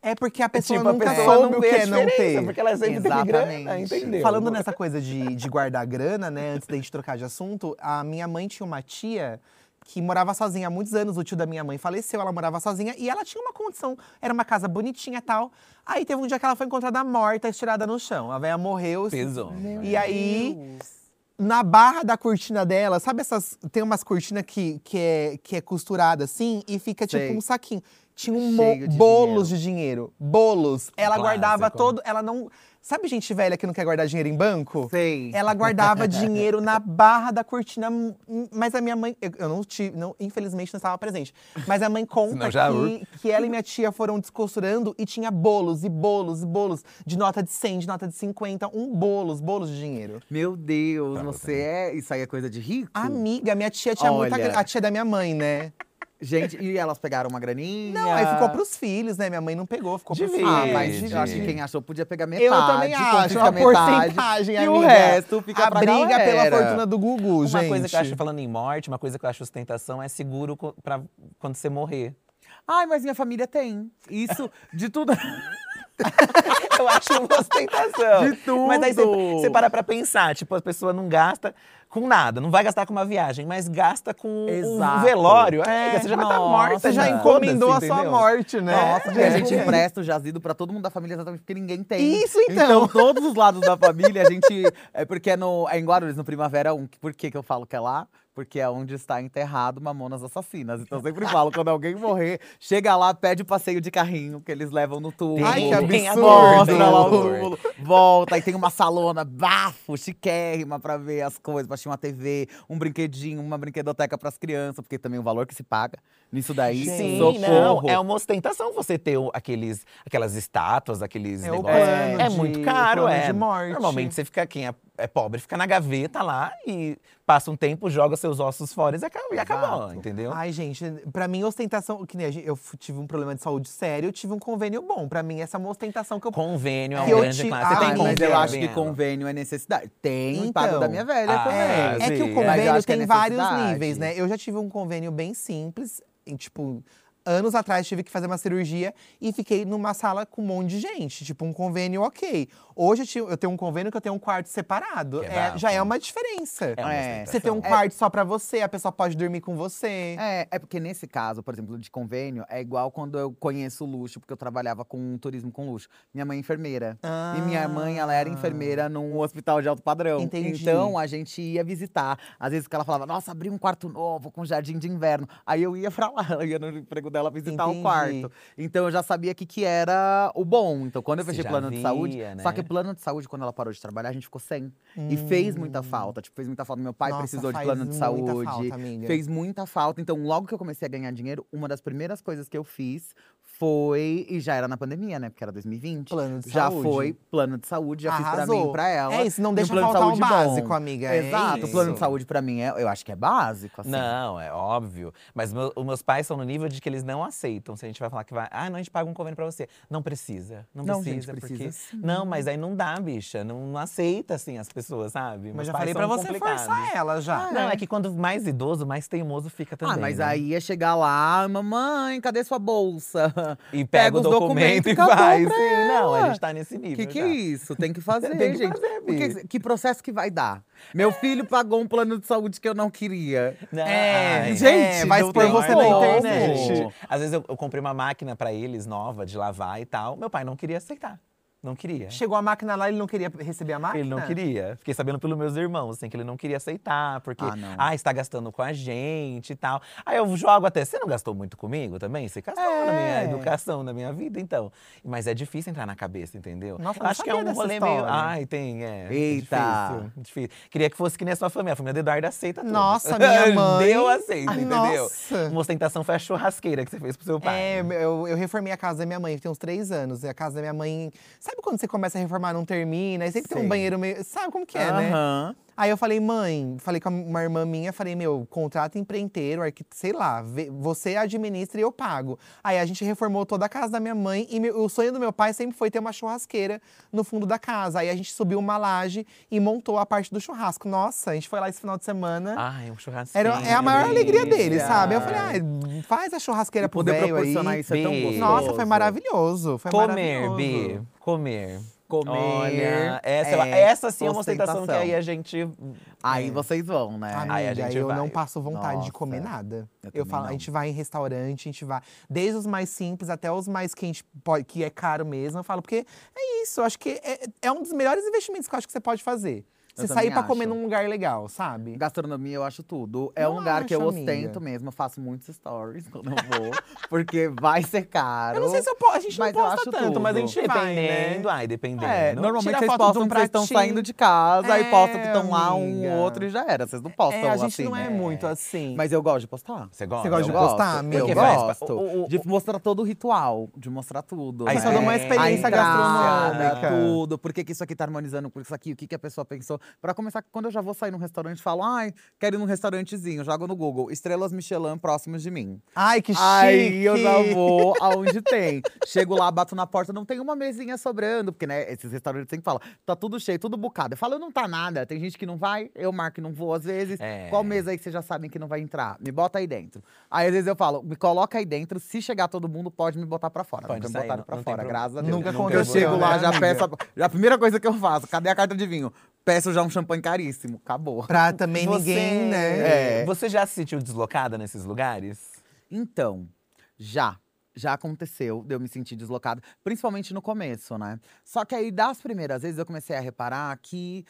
É porque a pessoa tipo, a nunca pessoa soube não o que a é não ter. Porque ela sempre teve grana, Exatamente. entendeu? Falando nessa coisa de, de guardar grana, né, antes da gente trocar de assunto, a minha mãe tinha uma tia que morava sozinha há muitos anos, o tio da minha mãe faleceu, ela morava sozinha e ela tinha uma condição, era uma casa bonitinha e tal. Aí teve um dia que ela foi encontrada morta, estirada no chão. A velha morreu. Pesou. E aí, na barra da cortina dela, sabe essas. Tem umas cortinas que, que, é, que é costurada assim e fica tipo Sei. um saquinho. Tinha um de bolos de dinheiro. Bolos. Ela Clássico. guardava todo. Ela não. Sabe gente velha que não quer guardar dinheiro em banco? Sei. Ela guardava dinheiro na barra da cortina, m- mas a minha mãe, eu, eu não tive, não, infelizmente não estava presente. Mas a mãe conta que, que ela e minha tia foram descosturando e tinha bolos e bolos e bolos de nota de 100, de nota de 50, um bolos, bolos de dinheiro. Meu Deus, Pra você é. Isso aí é coisa de rico? Amiga, minha tia tinha muita Olha. grana. A tia da minha mãe, né? Gente, e elas pegaram uma graninha? Não, aí ficou pros filhos, né? Minha mãe não pegou, ficou pros filhos. Ah, mas eu acho que quem achou podia pegar metade. Eu também acho, uma metade, porcentagem, E amiga. o resto fica A pra briga galera. pela fortuna do Gugu, Uma gente. coisa que eu acho, falando em morte, uma coisa que eu acho ostentação é seguro pra quando você morrer. Ai, mas minha família tem. Isso, de tudo. Eu acho uma ostentação. De tudo. Mas aí você, para pra pensar, tipo, a pessoa não gasta com nada, não vai gastar com uma viagem, mas gasta com um Exato. velório. É, você já vai estar nossa, morta. Você já encomendou a sua morte, né? Nossa, porque a gente É. empresta o jazido pra todo mundo da família exatamente porque ninguém tem. Isso, então. todos os lados da família, a gente. É porque é, no, é em Guarulhos, no Primavera 1. Por que, que eu falo que é lá? Porque é onde está enterrado Mamonas Assassinas. Então eu sempre falo, quando alguém morrer, chega lá, pede o passeio de carrinho que eles levam no túmulo. Ai, que absurdo. Mostra lá o túmulo, volta, e tem uma salona bafo, chiquérrima pra ver as coisas, assistir uma TV, um brinquedinho, uma brinquedoteca pras crianças, porque também o valor que se paga nisso daí, Sim, socorro. não, é uma ostentação você ter aqueles, aquelas estátuas, aqueles É negócios. é de- muito caro, é. de morte. Normalmente você fica, quem é, é pobre, fica na gaveta lá e passa um tempo, joga seus ossos fora e acabou, e entendeu? Ai, gente, pra mim, ostentação. Que nem gente- eu tive um problema de saúde sério, eu tive um convênio bom. Pra mim, essa é uma ostentação que eu. Convênio é um Que eu grande te- classe. Você Ai, tem convênio, mas eu acho que convênio é necessidade. Tem Então. impacto da minha velha Ah, também. É, é que o convênio é tem vários necessidade. níveis, né? Eu já tive um convênio bem simples, em, tipo. Anos atrás tive que fazer uma cirurgia e fiquei numa sala com um monte de gente. Tipo, um convênio ok. Hoje eu, tenho um convênio que eu tenho um quarto separado. É É, já é uma diferença. É uma É. Você tem um ostentação. quarto só pra você, a pessoa pode dormir com você. É, é porque nesse caso, por exemplo, de convênio, é igual quando eu conheço luxo, porque eu trabalhava com turismo com luxo. Minha mãe é enfermeira. E minha mãe, ela era enfermeira num hospital de alto padrão. Entendi. Então, a gente ia visitar. Às vezes que ela falava, nossa, abri um quarto novo com jardim de inverno. Aí eu ia pra lá, eu ia no emprego dela visitar Entendi. o quarto. Então, eu já sabia que que era o bom. Então, quando eu fechei plano de saúde… via, Só né? que plano de saúde, quando ela parou de trabalhar, a gente ficou sem. E fez muita falta. Tipo, fez muita falta. Meu pai Hum. Nossa, precisou de plano de saúde. falta. Fez muita falta. Então, logo que eu comecei a ganhar dinheiro, uma das primeiras coisas que eu fiz foi. E já era na pandemia, né? Porque era 2020. Plano de já saúde. foi plano de saúde, já fiz pra Arrasou. mim e pra ela. É isso, não E um deixa plano de faltar o saúde bom. básico, amiga. é Exato, o plano de saúde pra mim, é, eu acho que é básico, assim. Não, é óbvio. Mas meu- os meus pais são no nível de que eles não aceitam. Se a gente vai falar que vai. Ah, não, a gente paga um convênio pra você. Não precisa. Não, Não, precisa, gente, porque. precisa sim. Não, mas aí não dá, bicha. Não, não aceita, assim, as pessoas, sabe? Mas Meus já pais falei pra você forçar ela já. Não, é que quando mais idoso, mais teimoso fica também. Ah, mas né? aí ia chegar lá, mamãe, cadê sua bolsa? E pega pega o documento documentos e pra Sim, não, a gente tá nesse nível. Que que já. é isso? Tem que fazer, Tem que gente. fazer, Porque que processo que vai dar? Meu filho pagou um plano de saúde que eu não queria. Não, É, ai, gente, vai não expor você na internet. Às vezes eu, eu comprei uma máquina pra eles nova de lavar e tal. Meu pai não queria aceitar. Não queria. Chegou a máquina lá, ele não queria receber a máquina? Ele não queria. Fiquei sabendo pelos meus irmãos, assim, que ele não queria aceitar, porque, Ah, não. ah, está gastando com a gente e tal. Aí eu jogo até, você não gastou muito comigo também? Você gastou na minha É. educação, na minha vida, então. Mas é difícil entrar na cabeça, entendeu? Nossa, acho que é um rolê meio. história. Ai, tem, é. Eita. É difícil, difícil. Queria que fosse que nem a sua família. A família do Eduardo aceita tudo. Nossa, minha mãe. Deu aceita, Ai, entendeu? nossa. Uma ostentação foi a churrasqueira que você fez pro seu pai. É, eu, eu reformei a casa da minha mãe, tem uns três anos. E a casa da minha mãe. Sabe quando você começa a reformar, não termina? Aí sempre tem Sei. um banheiro meio. Sabe como que é, né? Aí eu falei, mãe, falei com uma irmã minha, falei, meu, contrata empreiteiro, sei lá, você administra e eu pago. Aí a gente reformou toda a casa da minha mãe e meu- o sonho do meu pai sempre foi ter uma churrasqueira no fundo da casa. Aí a gente subiu uma laje e montou a parte do churrasco. Nossa, a gente foi lá esse final de semana. Ai, um churrasquinho. Era, é a maior alegria dele, sabe? Eu falei, ah, faz a churrasqueira E pro poder velho aí. proporcionar isso é tão gostoso. Nossa, foi maravilhoso. Foi Comer, maravilhoso. Bi. Comer. Comer. Olha, essa, é essa sim é uma ostentação que aí a gente. Aí é. vocês vão, né? Amiga, Aí a gente eu vai. não passo vontade de Nossa, comer nada. eu Eu, falo, a não. gente vai em restaurante, a gente vai. Desde os mais simples até os mais que a gente pode, que é caro mesmo. Eu falo, porque é isso, eu acho que é, é um dos melhores investimentos que eu acho que você pode fazer. Você sair pra comer acho. num lugar legal, sabe? Gastronomia eu acho tudo. É Eu um lugar que eu acho, ostento amiga. mesmo. Eu faço muitos stories quando eu vou. porque vai ser caro. Eu não sei se eu posso. A gente Mas não posta acho tanto, mas a tudo. gente vai, né? Dependendo, ai, dependendo. É, normalmente vocês postam um que vocês estão saindo de casa e É, postam que estão lá um amiga. ou outro e já era. Vocês não postam É, a gente assim. não é né? muito assim. Mas eu gosto de postar. Você gosta? Você gosta eu de gosto. postar, meu? Eu gosto o- o- de mostrar todo o ritual, de mostrar tudo. Aí né? só dá uma experiência gastronômica. Tudo, por que que isso aqui tá harmonizando com isso aqui, o que, que a pessoa pensou. Pra começar, quando eu já vou sair num restaurante, falo, ai, quero ir num restaurantezinho, jogo no Google, estrelas Michelin próximos de mim. Ai, que chique! Aí eu já vou aonde tem. Chego lá, bato na porta, não tem uma mesinha sobrando, porque né, esses restaurantes sempre falam, tá tudo cheio, tudo bucado. Eu falo, não tá nada. Tem gente que não vai, eu marco que não vou às vezes. É. Qual mesa aí que vocês já sabem que não vai entrar? Me bota aí dentro. Aí às vezes eu falo, me coloca aí dentro, se chegar todo mundo, pode me botar pra fora. Pode Nunca me botaram não- pra não fora, graças a Deus. Nunca eu aconteceu, chego lá, né, já peço. A, já a primeira coisa que eu faço, cadê a carta de vinho? Peço já um champanhe caríssimo. Acabou. Pra também Você- ninguém, né? É. Você já se sentiu deslocada nesses lugares? Então, já. Já aconteceu de eu me sentir deslocada, principalmente no começo, né? Só que aí, das primeiras vezes, eu comecei a reparar que,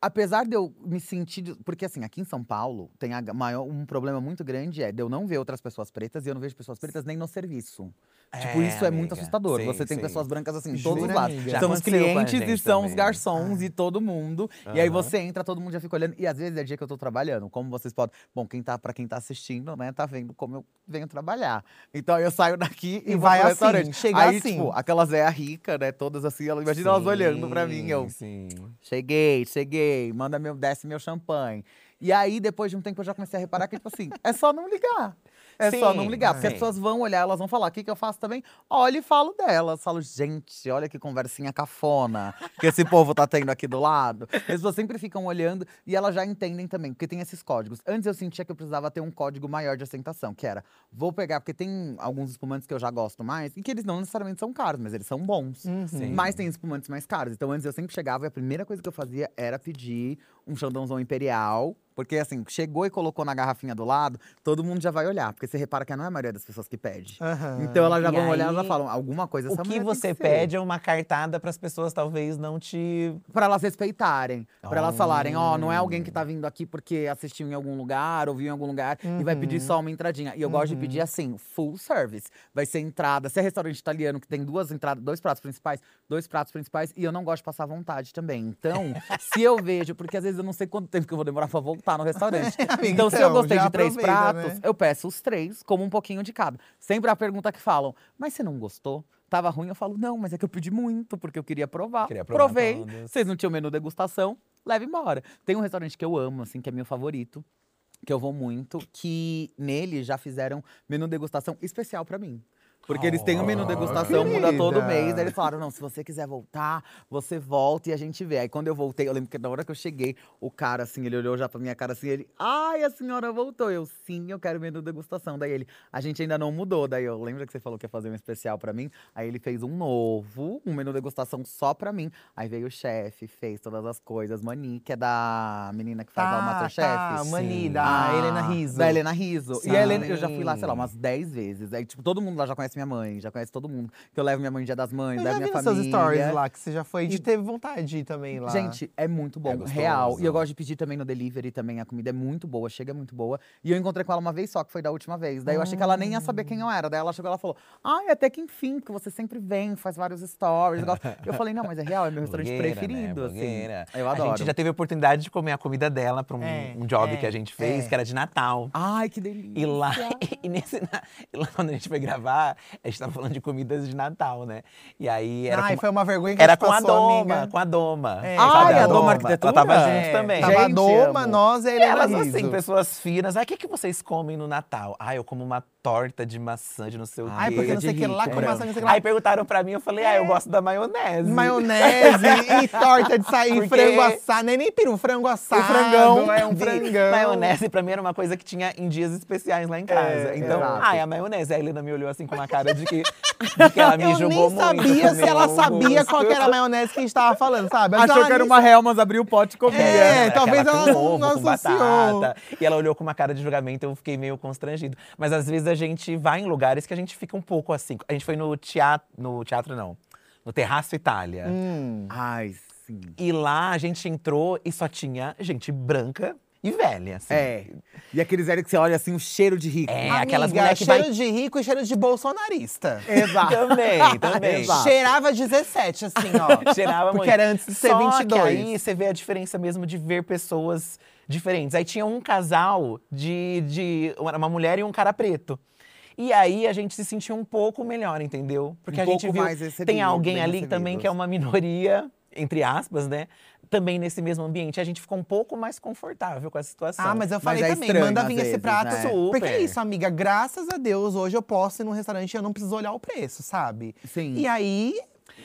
apesar de eu me sentir. des- Porque, assim, aqui em São Paulo, tem a maior, um problema muito grande: é de eu não ver outras pessoas pretas e eu não vejo pessoas pretas nem no serviço. Tipo, isso é muito assustador. Sim, Você tem sim. pessoas brancas assim, Jura, todos os lados. amiga? Já São os a clientes e são os garçons e todo mundo. E aí você entra, todo mundo já fica olhando. E às vezes é dia que eu tô trabalhando. Como vocês podem. Bom, quem tá, pra quem tá assistindo, né, tá vendo como eu venho trabalhar. Então aí eu saio daqui e, E vai assim, restaurante. chega aí, assim. tipo, aquelas é rica, né? Todas assim, ela, imagina elas olhando pra mim. Eu, Sim. cheguei, cheguei, manda meu, desce meu champanhe. E aí, depois de um tempo, eu já comecei a reparar que, tipo assim, é só não ligar. É só não Sim, ligar, porque as sim. pessoas vão olhar, elas vão falar, o que, que eu faço também? Olho e falo delas. Falo, gente, olha que conversinha cafona que esse povo tá tendo aqui do lado. As pessoas sempre ficam olhando e elas já entendem também, porque tem esses códigos. Antes eu sentia que eu precisava ter um código maior de assentação, que era, vou pegar, porque tem alguns espumantes que eu já gosto mais, e que eles não necessariamente são caros, mas eles são bons. Sim. Mas tem espumantes mais caros. Então antes eu sempre chegava e a primeira coisa que eu fazia era pedir um xandãozão imperial. Porque assim, chegou e colocou na garrafinha do lado, todo mundo já vai olhar. Porque você repara que não é a maioria das pessoas que pede. Aham. Então elas já E vão olhar e já aí, falam, alguma coisa O essa que mulher tem você ser. pede é uma cartada para as pessoas talvez não te. Pra elas respeitarem. Pra elas falarem, ó, não é alguém que tá vindo aqui porque assistiu em algum lugar, ouviu em algum lugar e vai Uhum. pedir só uma entradinha. E eu gosto de pedir assim, full service. Vai ser entrada. Se é restaurante italiano que tem duas entradas, dois pratos principais, dois pratos principais, e eu não gosto de passar vontade também. Então, se eu vejo, porque às vezes eu não sei quanto tempo que eu vou demorar pra voltar no restaurante. então, se eu então, gostei de três pratos, né? eu peço os três, como um pouquinho de cada. Sempre a pergunta que falam, mas você não gostou? Tava ruim? Eu falo, não, mas é que eu pedi muito, porque eu queria provar. Queria provar Provei. Vocês não tinham menu degustação, leva embora. Tem um restaurante que eu amo, assim, que é meu favorito, que eu vou muito, que nele já fizeram menu degustação especial pra mim. Porque eles têm um menu Oh, degustação, muda todo mês. Aí eles falaram: não, se você quiser voltar, você volta e a gente vê. Aí quando eu voltei, eu lembro que na hora que eu cheguei, o cara, assim, ele olhou já pra minha cara assim, ele, ai, a senhora voltou. Eu, sim, eu quero menu degustação. Daí ele, a gente ainda não mudou. Daí eu, lembra que você falou que ia fazer um especial pra mim? Aí ele fez um novo, um menu degustação só pra mim. Aí veio o chefe, fez todas as coisas. Mani, que é da menina que faz lá o Masterchef. Tá, Mani, Sim. da Ah, Helena Riso. Da Helena Riso. E a Helena, eu já Sim. fui lá, sei lá, umas 10 vezes. Aí, tipo, todo mundo lá já conhece minha mãe, já conhece todo mundo. Que eu levo minha mãe no dia das mães, Eu levo já minha vi nos família. seus stories lá, que você já foi. De E- teve vontade de ir também lá. Gente, é muito bom, É gostoso. real. E eu gosto de pedir também no delivery também, a comida é muito boa, chega muito boa. E eu encontrei com ela uma vez só, que foi da última vez. Daí eu achei que ela nem ia saber quem eu era. Daí ela chegou e ela falou: Ai, até que enfim, porque você sempre vem, faz vários stories. eu gosto." Eu falei, não, mas é real, é meu restaurante Blogueira, preferido, né? assim. Blogueira. Eu adoro. A gente já teve a oportunidade de comer a comida dela pra um, É, um job é, que a gente fez, é. que era de Natal. Ai, que delícia. E lá, e nesse, na- e lá quando a gente foi gravar, a gente tava falando de comidas de Natal, né? E aí era Ai, com, foi uma vergonha que era a com a passou, Doma, amiga. com a Doma. É. Ai, a Doma Arquitetura? Ela tava junto É. também. Tava a Gente, Doma, amo. nós e a Helena elas, Rizzo. assim, pessoas finas. Ah, o que, que vocês comem no Natal? Ah, eu como uma torta de maçã de não sei o quê. Ai, porque não sei o que lá, com maçã, não sei o que lá. Aí perguntaram pra mim, eu falei, ah, eu gosto da maionese. Maionese e torta de sair, Porque- frango assado. Nem nem peru, frango assado. frangão. É um frangão. Maionese pra mim era uma coisa que tinha em dias especiais lá em casa. É, então, exato. ah, é a maionese. Aí a Helena me olhou assim com uma cara de que, de que ela me Eu julgou nem muito. sabia com se ela sabia gosto. qual que era a maionese que a gente tava falando, sabe? Mas Achou ela que era nem uma Helmas, abriu o pote e comia. É, Era talvez ela não- ovo, não com associou. batata. E ela olhou com uma cara de julgamento, eu fiquei meio constrangido. Mas às vezes a gente vai em lugares que a gente fica um pouco assim. A gente foi no teatro. No teatro, não. No Terraço Itália. Hum. Ai, sim. E lá a gente entrou e só tinha gente branca e velha. Assim. É. E aqueles velhos que você olha assim, o cheiro de rico. É, Amiga, aquelas mulheres que cheiro vai. de rico e cheiro de bolsonarista. Exato. Também, também. Exato. Cheirava 17, assim, ó. Cheirava Porque muito. era antes de ser Só 22. Que aí você vê a diferença mesmo de ver pessoas diferentes. Aí tinha um casal de, de uma mulher e um cara preto. E aí a gente se sentiu um pouco melhor, entendeu? Porque Um a gente viu tem alguém ali também que é recebidos. uma minoria, entre aspas, né? Também nesse mesmo ambiente. A gente ficou um pouco mais confortável com essa situação. Ah, mas eu falei é também, estranho, manda vir esse vezes, prato. né? Porque é Super. isso, amiga. Graças a Deus, hoje eu posso ir num restaurante e eu não preciso olhar o preço, sabe? Sim. E aí,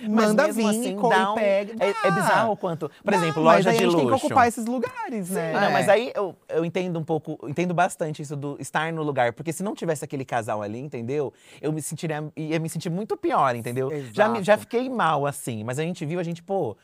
Mas manda vir assim, e co- dá um- pega. É, é bizarro o quanto. Por exemplo, mas loja aí de a gente luxo. tem que ocupar esses lugares, né? Não, mas aí eu, eu entendo um pouco, entendo bastante isso do estar no lugar. Porque se não tivesse aquele casal ali, entendeu? Eu me sentiria, ia me sentir muito pior, entendeu? Já, me- já fiquei mal, assim. Mas a gente viu, a gente, pô,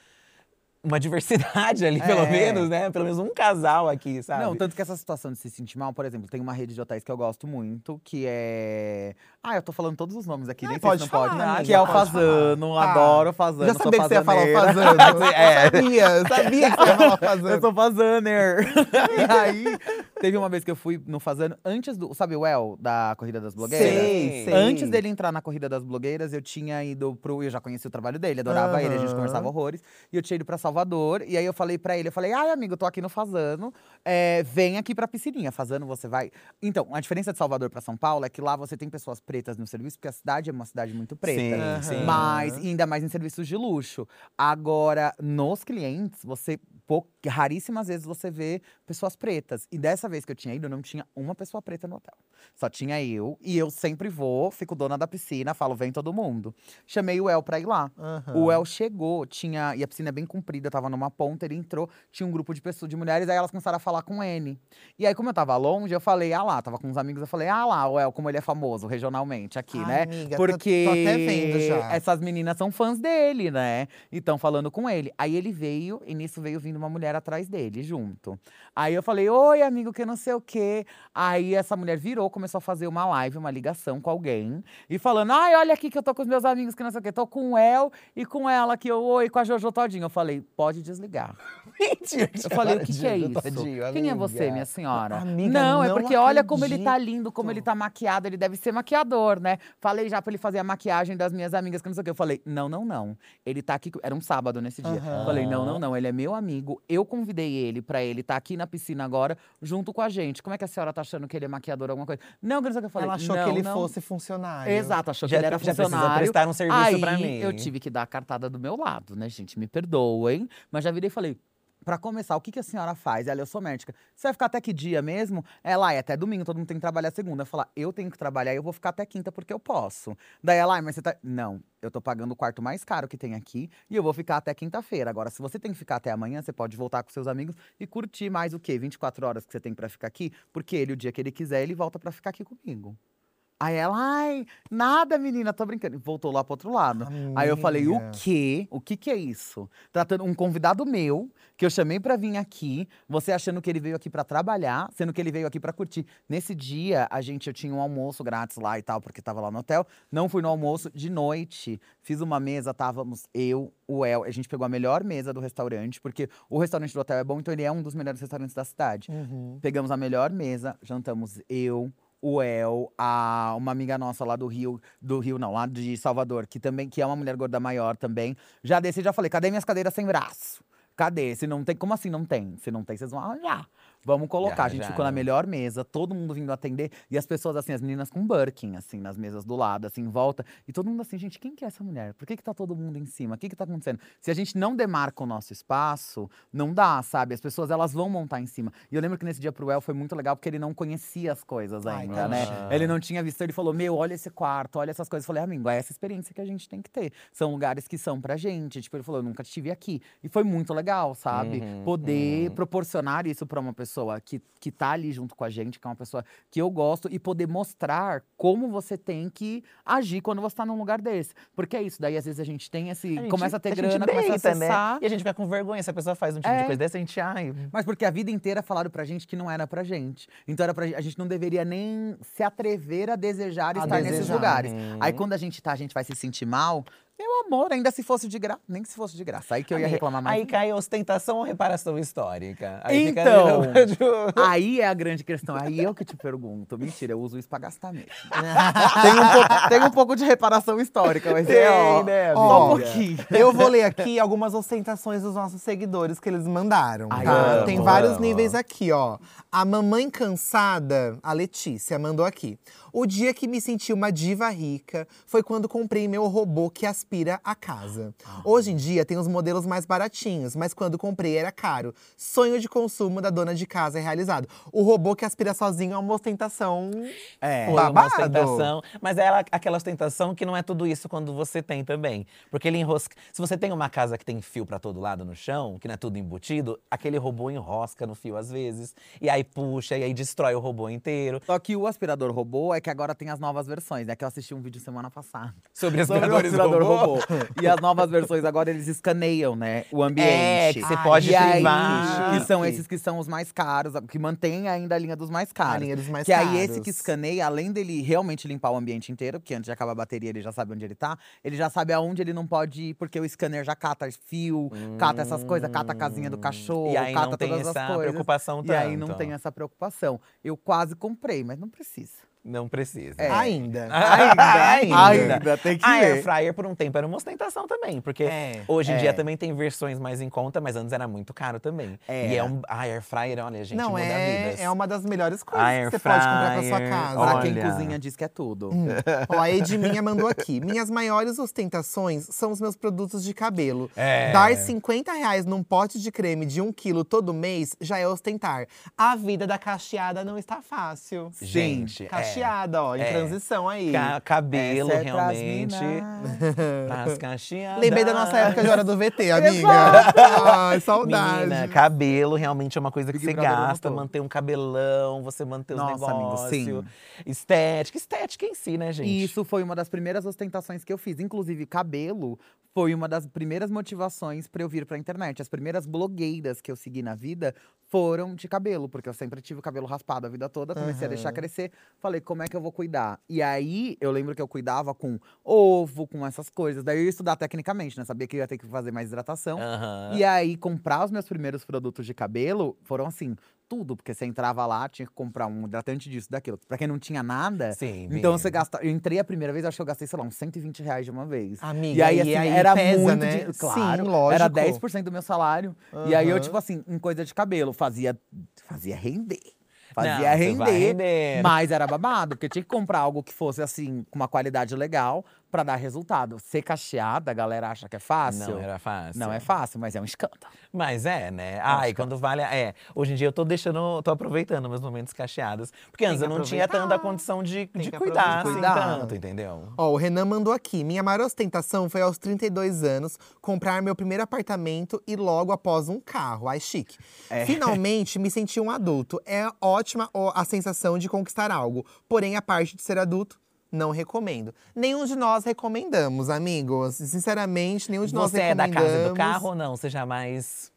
uma diversidade ali, pelo É. menos, né? Pelo menos um casal aqui, sabe? Não, tanto que essa situação de se sentir mal, por exemplo, tem uma rede de hotéis que eu gosto muito, que é. Ah, eu tô falando todos os nomes aqui, Ah, nem sei pode se não pode. falar, amiga, Que é o Fazano, falar. adoro o Fazano. Já sabia que você ia falar o fazano. É. Sabia, sabia que você ia falar o fazano. Eu sou Fazaner. e aí, teve uma vez que eu fui no Fazano, antes do. Sabe o El, da Corrida das Blogueiras? Sei, sei. Antes dele entrar na Corrida das Blogueiras, eu tinha ido pro. Eu já conheci o trabalho dele, adorava ele, a gente conversava horrores. E eu tinha ido pra Salvador. E aí eu falei pra ele, eu falei, ai, amigo, eu tô aqui no Fazano. é, vem aqui pra piscininha. Fazano, você vai. Então, a diferença de Salvador pra São Paulo é que lá você tem pessoas pretas no serviço, porque a cidade é uma cidade muito preta. Sim, sim. Mas ainda mais em serviços de luxo. Agora, nos clientes, você pou- raríssimas vezes você vê pessoas pretas. E dessa vez que eu tinha ido, não tinha uma pessoa preta no hotel. Só tinha eu. E eu sempre vou, fico dona da piscina, falo, vem todo mundo. Chamei o El pra ir lá. Aham. O El chegou, tinha. E a piscina é bem comprida, tava numa ponta, ele entrou, tinha um grupo de pessoas, de mulheres, aí elas começaram a falar com N. E aí, como eu tava longe, eu falei, ah lá, tava com uns amigos, eu falei, ah lá, o El, como ele é famoso regionalmente aqui, Ai, né? amiga, tô- Porque tô até vendo já. essas meninas são fãs dele, né? E estão falando com ele. Aí ele veio, e nisso veio vindo uma mulher atrás dele, junto. Aí eu falei, oi, amigo, que não sei o quê. Aí essa mulher virou, começou a fazer uma live, uma ligação com alguém. E falando, ai, olha aqui que eu tô com os meus amigos, que não sei o quê. Tô com o El e com ela, que eu, oi, com a Jojo Todinho. Eu falei, pode desligar. Mentira, Eu falei, o que, que é isso? tadinho, Quem é você, minha senhora? Amiga, não, é não porque olha como ele tá acredito. lindo, como ele tá maquiado, ele deve ser maquiador, né? Falei já pra ele fazer a maquiagem das minhas amigas, que não sei o que. Eu falei, não, não, não. Ele tá aqui. Era um sábado nesse dia. Aham. Falei, não, não, não. Ele é meu amigo. Eu convidei ele pra ele estar aqui na piscina agora, junto com a gente. Como é que a senhora tá achando que ele é maquiador, alguma coisa? Não, que não sei o que. Eu falei, Ela achou não, que ele não. fosse funcionário. Exato, achou Já- que ele era já precisa funcionário. prestar um serviço Aí, pra mim. eu tive que dar a cartada do meu lado, né, gente? Me perdoem. Mas já virei e falei, Pra começar, o que, que a senhora faz? Ela, eu sou médica. Você vai ficar até que dia mesmo? Ela, é até domingo, todo mundo tem que trabalhar segunda. Eu falar, eu tenho que trabalhar e eu vou ficar até quinta porque eu posso. Daí ela, "Ai, mas você tá. Não, eu tô pagando o quarto mais caro que tem aqui e eu vou ficar até quinta-feira. Agora, se você tem que ficar até amanhã, você pode voltar com seus amigos e curtir mais o quê? 24 horas que você tem pra ficar aqui? Porque ele, o dia que ele quiser, ele volta pra ficar aqui comigo. Aí ela, ai, nada, menina, tô brincando. E voltou lá pro outro lado. Aí eu falei, o Amiga. quê? O que que é isso? Tratando um convidado meu, que eu chamei pra vir aqui, você achando que ele veio aqui pra trabalhar, sendo que ele veio aqui pra curtir. Nesse dia, a gente, eu tinha um almoço grátis lá e tal, porque tava lá no hotel. Não fui no almoço, de noite, fiz uma mesa, távamos eu, o El. A gente pegou a melhor mesa do restaurante, porque o restaurante do hotel é bom, então ele é um dos melhores restaurantes da cidade. Pegamos a melhor mesa, jantamos eu, o El, a, uma amiga nossa lá do Rio, do Rio não, lá de Salvador, que também que é uma mulher gorda maior também. Já desci e já falei, cadê minhas cadeiras sem braço? Cadê? Se não tem, como assim não tem? Se não tem, vocês vão arranjar. Vamos colocar. a gente ficou na arranjaram. melhor mesa, todo mundo vindo atender. E as pessoas, assim, as meninas com Birkin, assim, nas mesas do lado, assim, em volta. E todo mundo assim, gente, quem que é essa mulher? Por que, que tá todo mundo em cima? O que, que tá acontecendo? Se a gente não demarca o nosso espaço, não dá, sabe? As pessoas, elas vão montar em cima. E eu lembro que nesse dia pro El foi muito legal, porque ele não conhecia as coisas Ai, ainda, né? poxa. Ele não tinha visto, ele falou, meu, olha esse quarto, olha essas coisas. Eu falei, amigo, é essa experiência que a gente tem que ter. São lugares que são pra gente. Tipo, ele falou, eu nunca estive aqui. E foi muito legal, sabe? Uhum, Poder uhum. proporcionar isso pra uma pessoa que, que tá ali junto com a gente, que é uma pessoa que eu gosto, e poder mostrar como você tem que agir quando você tá num lugar desse. Porque é isso, daí às vezes a gente tem esse. A gente- começa a ter gente grana, começa a deita, né? acessar. E a gente fica com vergonha. Se a pessoa faz um tipo É. de coisa dessa, a gente, ai. Mas porque a vida inteira falaram pra gente que não era pra gente. Então era pra, a gente não deveria nem se atrever a desejar A estar nesses desejar. lugares. Uhum. Aí quando a gente tá, a gente vai se sentir mal. Meu amor, ainda se fosse de graça. Nem que se fosse de graça. Aí que eu ia Amiga, reclamar mais. Aí cai ostentação ou reparação histórica? Aí fica Então. no- Aí é a grande questão. Aí eu que te pergunto. Mentira, eu uso isso pra gastar mesmo. tem, um pouco, tem um pouco de reparação histórica, mas é, ó, Tem, né, só um. Eu vou ler aqui algumas ostentações dos nossos seguidores que eles mandaram, Ai, tá? amo, Tem vários amo. níveis aqui, ó. A mamãe cansada, a Letícia, mandou aqui. O dia que me senti uma diva rica foi quando comprei meu robô que aspira a casa. Hoje em dia tem os modelos mais baratinhos, mas quando comprei era caro. Sonho de consumo da dona de casa é realizado. O robô que aspira sozinho é uma ostentação. É. Foi uma Babado. ostentação. Mas é ela- aquela ostentação que não é tudo isso quando você tem também. Porque ele enrosca. Se você tem uma casa que tem fio pra todo lado no chão, que não é tudo embutido, aquele robô enrosca no fio às vezes. E aí puxa, e aí destrói o robô inteiro. Só que o aspirador robô é que agora tem as novas versões, né? Que eu assisti um vídeo semana passada. Sobre Sobre o aspiradores aspirador robô. robô. E as novas versões agora eles escaneiam, né? O ambiente. É, que você pode e aí, privar. que são esses que são os mais caros, que mantém ainda a linha dos mais caros. A linha dos mais que aí esse caros. que escaneia, além dele realmente limpar o ambiente inteiro, porque antes de acabar a bateria ele já sabe onde ele tá, ele já sabe aonde ele não pode ir, porque o scanner já cata fio, cata essas coisas, cata a casinha do cachorro, E aí cata não tem todas essa as coisas. preocupação E aí não tanto. tem essa preocupação. Eu quase comprei, mas não precisa. Não precisa. É. Ainda. Ainda, Ainda. ainda, tem que A air ver. fryer por um tempo era uma ostentação também, porque É. hoje em É. dia também tem versões mais em conta, mas antes era muito caro também. E é um a air fryer, olha, gente, Não, muda é, vidas. é uma das melhores coisas Air que você pode comprar pra sua fryer, casa. Pra quem cozinha diz que é tudo. Ó, a Edminha mandou aqui. Minhas maiores ostentações são os meus produtos de cabelo. É. Dar 50 reais num pote de creme de um quilo todo mês já é ostentar. A vida da cacheada não está fácil. Gente, é. Cacheada, ó, em É. transição aí. Ca- cabelo, Essa é realmente. Pras cacheadas. Lembrei da nossa época de hora do VT, amiga. Ai, saudade. Menina, cabelo realmente é uma coisa que Big você Brother gasta, manter um cabelão, você manter os Nossa, amigo, negócios. sim. Estética, estética em si, né, gente? Isso foi uma das primeiras ostentações que eu fiz. Inclusive, cabelo foi uma das primeiras motivações pra eu vir pra internet. As primeiras blogueiras que eu segui na vida foram de cabelo, porque eu sempre tive o cabelo raspado a vida toda, comecei a deixar crescer. Falei, como é que eu vou cuidar? E aí, eu lembro que eu cuidava com ovo, com essas coisas. Daí eu ia estudar tecnicamente, né? Sabia que eu ia ter que fazer mais hidratação. Aham. E aí, comprar os meus primeiros produtos de cabelo foram assim, tudo. Porque você entrava lá, tinha que comprar um hidratante disso, daquilo. Pra quem não tinha nada, Sim, então menina. você gasta. Eu entrei a primeira vez, acho que eu gastei, sei lá, uns 120 reais de uma vez. Amiga, e aí, e assim, aí era pesa, muito. né? de- Claro, Sim, lógico. Era 10% do meu salário. E aí eu, tipo assim, em coisa de cabelo, fazia, fazia render. Fazia Não, você vai render. render. Mas era babado, porque tinha que comprar algo que fosse assim, com uma qualidade legal, pra dar resultado. Ser cacheada, a galera acha que é fácil. Não era fácil. Não é fácil, mas é um escândalo. Mas é, né? Ai, quando vale. a- É, hoje em dia eu tô deixando, tô aproveitando meus momentos cacheados. Porque antes eu não tinha tanta condição de, Tem de cuidar, assim, aproveitar. tanto, entendeu? Ó, o Renan mandou aqui. Minha maior ostentação foi aos 32 anos comprar meu primeiro apartamento e logo após um carro. Ai, chique. É. Finalmente me senti um adulto. É ótima a sensação de conquistar algo. Porém, a parte de ser adulto, não recomendo. Nenhum de nós recomendamos, amigos. Sinceramente, nenhum de nós Você é da recomendamos. casa do carro ou não? Você jamais.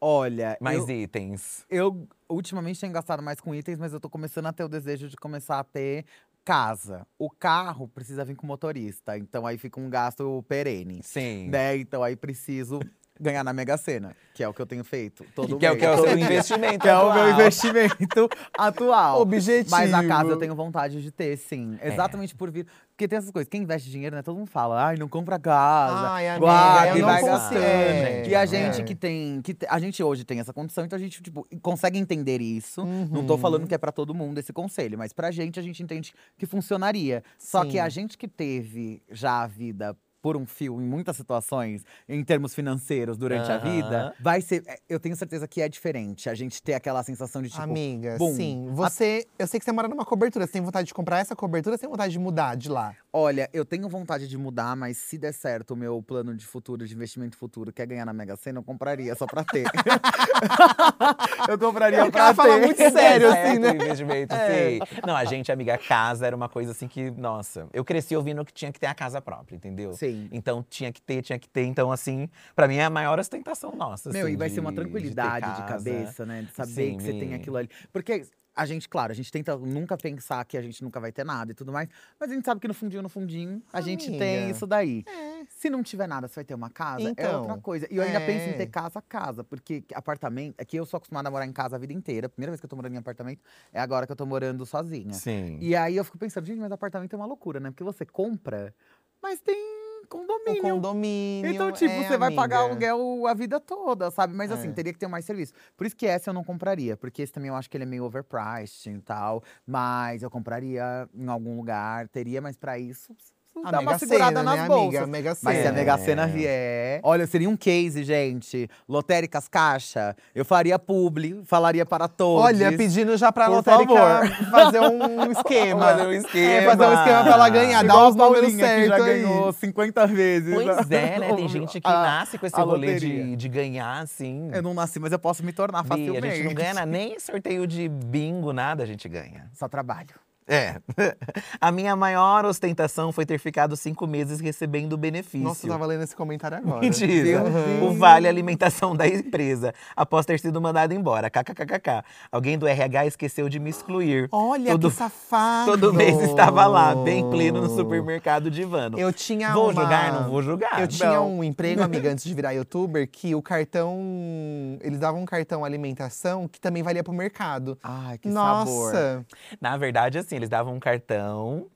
Olha, Mais eu, itens. eu ultimamente tenho gastado mais com itens, mas eu tô começando a ter o desejo de começar a ter casa. O carro precisa vir com motorista, então aí fica um gasto perene. Sim. Né? Então aí preciso ganhar na Mega Sena, que é o que eu tenho feito todo Que é, o- mês. que é o seu dia. investimento. Que é o meu investimento atual. Objetivo. Mas a casa eu tenho vontade de ter, sim. Exatamente por vir. Porque tem essas coisas. Quem investe dinheiro, né? Todo mundo fala, ai, não compra casa. Ai, amiga, guarda e vai gastando. É, E a gente é. que tem. Que a gente hoje tem essa condição, então a gente, tipo, consegue entender isso. Não tô Uhum. falando que é pra todo mundo esse conselho, mas pra gente, a gente entende que funcionaria. Só Sim. que a gente que teve já a vida. Por um fio em muitas situações, em termos financeiros, durante a Aham. vida, vai ser. é, Eu tenho certeza que é diferente. A gente ter aquela sensação de tipo. Amiga, bum. sim. Você, eu sei que você mora numa cobertura. Você tem vontade de comprar essa cobertura? Você tem vontade de mudar de lá? Olha, eu tenho vontade de mudar, mas se der certo o meu plano de futuro, de investimento futuro, quer ganhar na Mega Sena, eu compraria só pra ter. eu compraria É, o pra cara fala ter. muito sério, assim, né? investimento, sim. Não, a gente, amiga, casa era uma coisa assim que, nossa, eu cresci ouvindo que tinha que ter a casa própria, entendeu? Sim. Então tinha que ter, tinha que ter. Então, assim, pra mim é a maior ostentação nossa. Meu, assim, e vai ser uma de- de ter tranquilidade de, casa. cabeça, né? De saber Sim, que você tem aquilo ali. Porque a gente, claro, a gente tenta nunca pensar que a gente nunca vai ter nada e tudo mais. Mas a gente sabe que no fundinho, no fundinho, a gente tem Amiga. isso daí. Se não tiver nada, você vai ter uma casa, é Então, outra coisa. E eu ainda penso em é. ter casa, casa. Porque apartamento… É que eu sou acostumada a morar em casa a vida inteira. A primeira vez que eu tô morando em apartamento é agora que eu tô morando sozinha. Sim. E aí eu fico pensando, gente, mas apartamento é uma loucura, né? Porque você compra, mas tem O condomínio. condomínio. Então, tipo, é, você vai pagar aluguel a vida toda, sabe? Mas assim, É. teria que ter mais serviço. Por isso que essa eu não compraria, porque esse também eu acho que ele é meio overpriced e tal. Mas eu compraria em algum lugar, teria, mas pra isso, A dá uma segurada Sena, nas né, bolsas. amiga? A Mega Mas se a. Mega Sena vier. Olha, seria um case, gente. Lotéricas Caixa. Eu faria publi, falaria para todos. Olha, pedindo já pra Por lotérica favor. fazer um esquema. Fazer um esquema. É, fazer um esquema pra ela ganhar, Igual dar os números que já certos aí. ganhou 50 vezes. Pois é, né? Tem gente que A- nasce com esse rolê de, de ganhar, assim. Eu não nasci, mas eu posso me tornar Bi, facilmente. a gente não ganha nem sorteio de bingo, nada a gente ganha. Só trabalho. É. A minha maior ostentação foi ter ficado cinco meses recebendo benefício. Nossa, eu tava lendo esse comentário agora. Mentira. Meu O vale alimentação da empresa, após ter sido mandado embora. KKKKK. Alguém do RH esqueceu de me excluir. Olha Todo- que safado. Todo mês estava lá, bem pleno no supermercado de. Eu tinha Vou uma- julgar? Não vou julgar. Eu tinha Não. um emprego, amiga, antes de virar youtuber, que o cartão. Eles davam um cartão alimentação que também valia pro mercado. Ai, que sabor. Nossa! Na verdade, assim, eles davam um cartão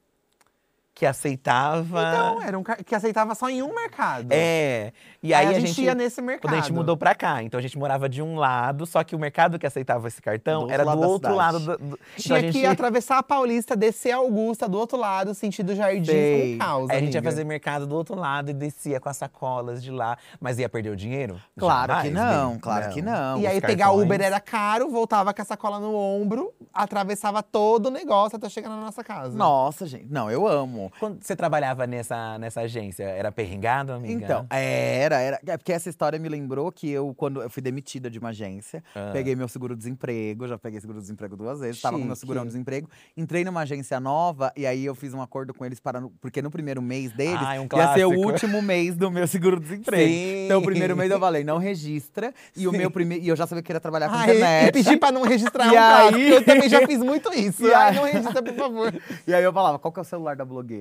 que aceitava. Então, era um car- que aceitava só em um mercado. É. E aí, Aí a gente ia nesse mercado. Quando a gente mudou pra cá, então a gente morava de um lado, só que o mercado que aceitava esse cartão Do era outro do lado da outro cidade. lado. Do, do- então Tinha a gente, que atravessar a Paulista, descer a Augusta do outro lado, sentido jardim Sei. com causa. Aí a gente ia amiga. fazer mercado do outro lado e descia com as sacolas de lá. Mas ia perder o dinheiro? Claro que Jamais, não, Bi. claro que não. E os aí pegar cartões. Uber era caro, voltava com a sacola no ombro, atravessava todo o negócio até chegar na nossa casa. Nossa, gente. Não, eu amo. Quando você trabalhava nessa, nessa agência, era perringado, amiga? Então, era, era. É porque essa história me lembrou que eu, quando eu fui demitida de uma agência, Ah. peguei meu seguro-desemprego, já peguei seguro-desemprego duas vezes, tava com meu segurão-desemprego, entrei numa agência nova e aí eu fiz um acordo com eles para. Porque no primeiro mês deles Ai, um ia ser o último mês do meu seguro-desemprego. Sim. Então, o primeiro mês eu falei, não registra. E o meu primeiro. E eu já sabia que ia trabalhar com Ah, internet. e pedir pra não registrar E um clássico, aí- Eu também já fiz muito isso. E aí- não registra, por favor. E aí eu falava, qual que é o celular da blogueira?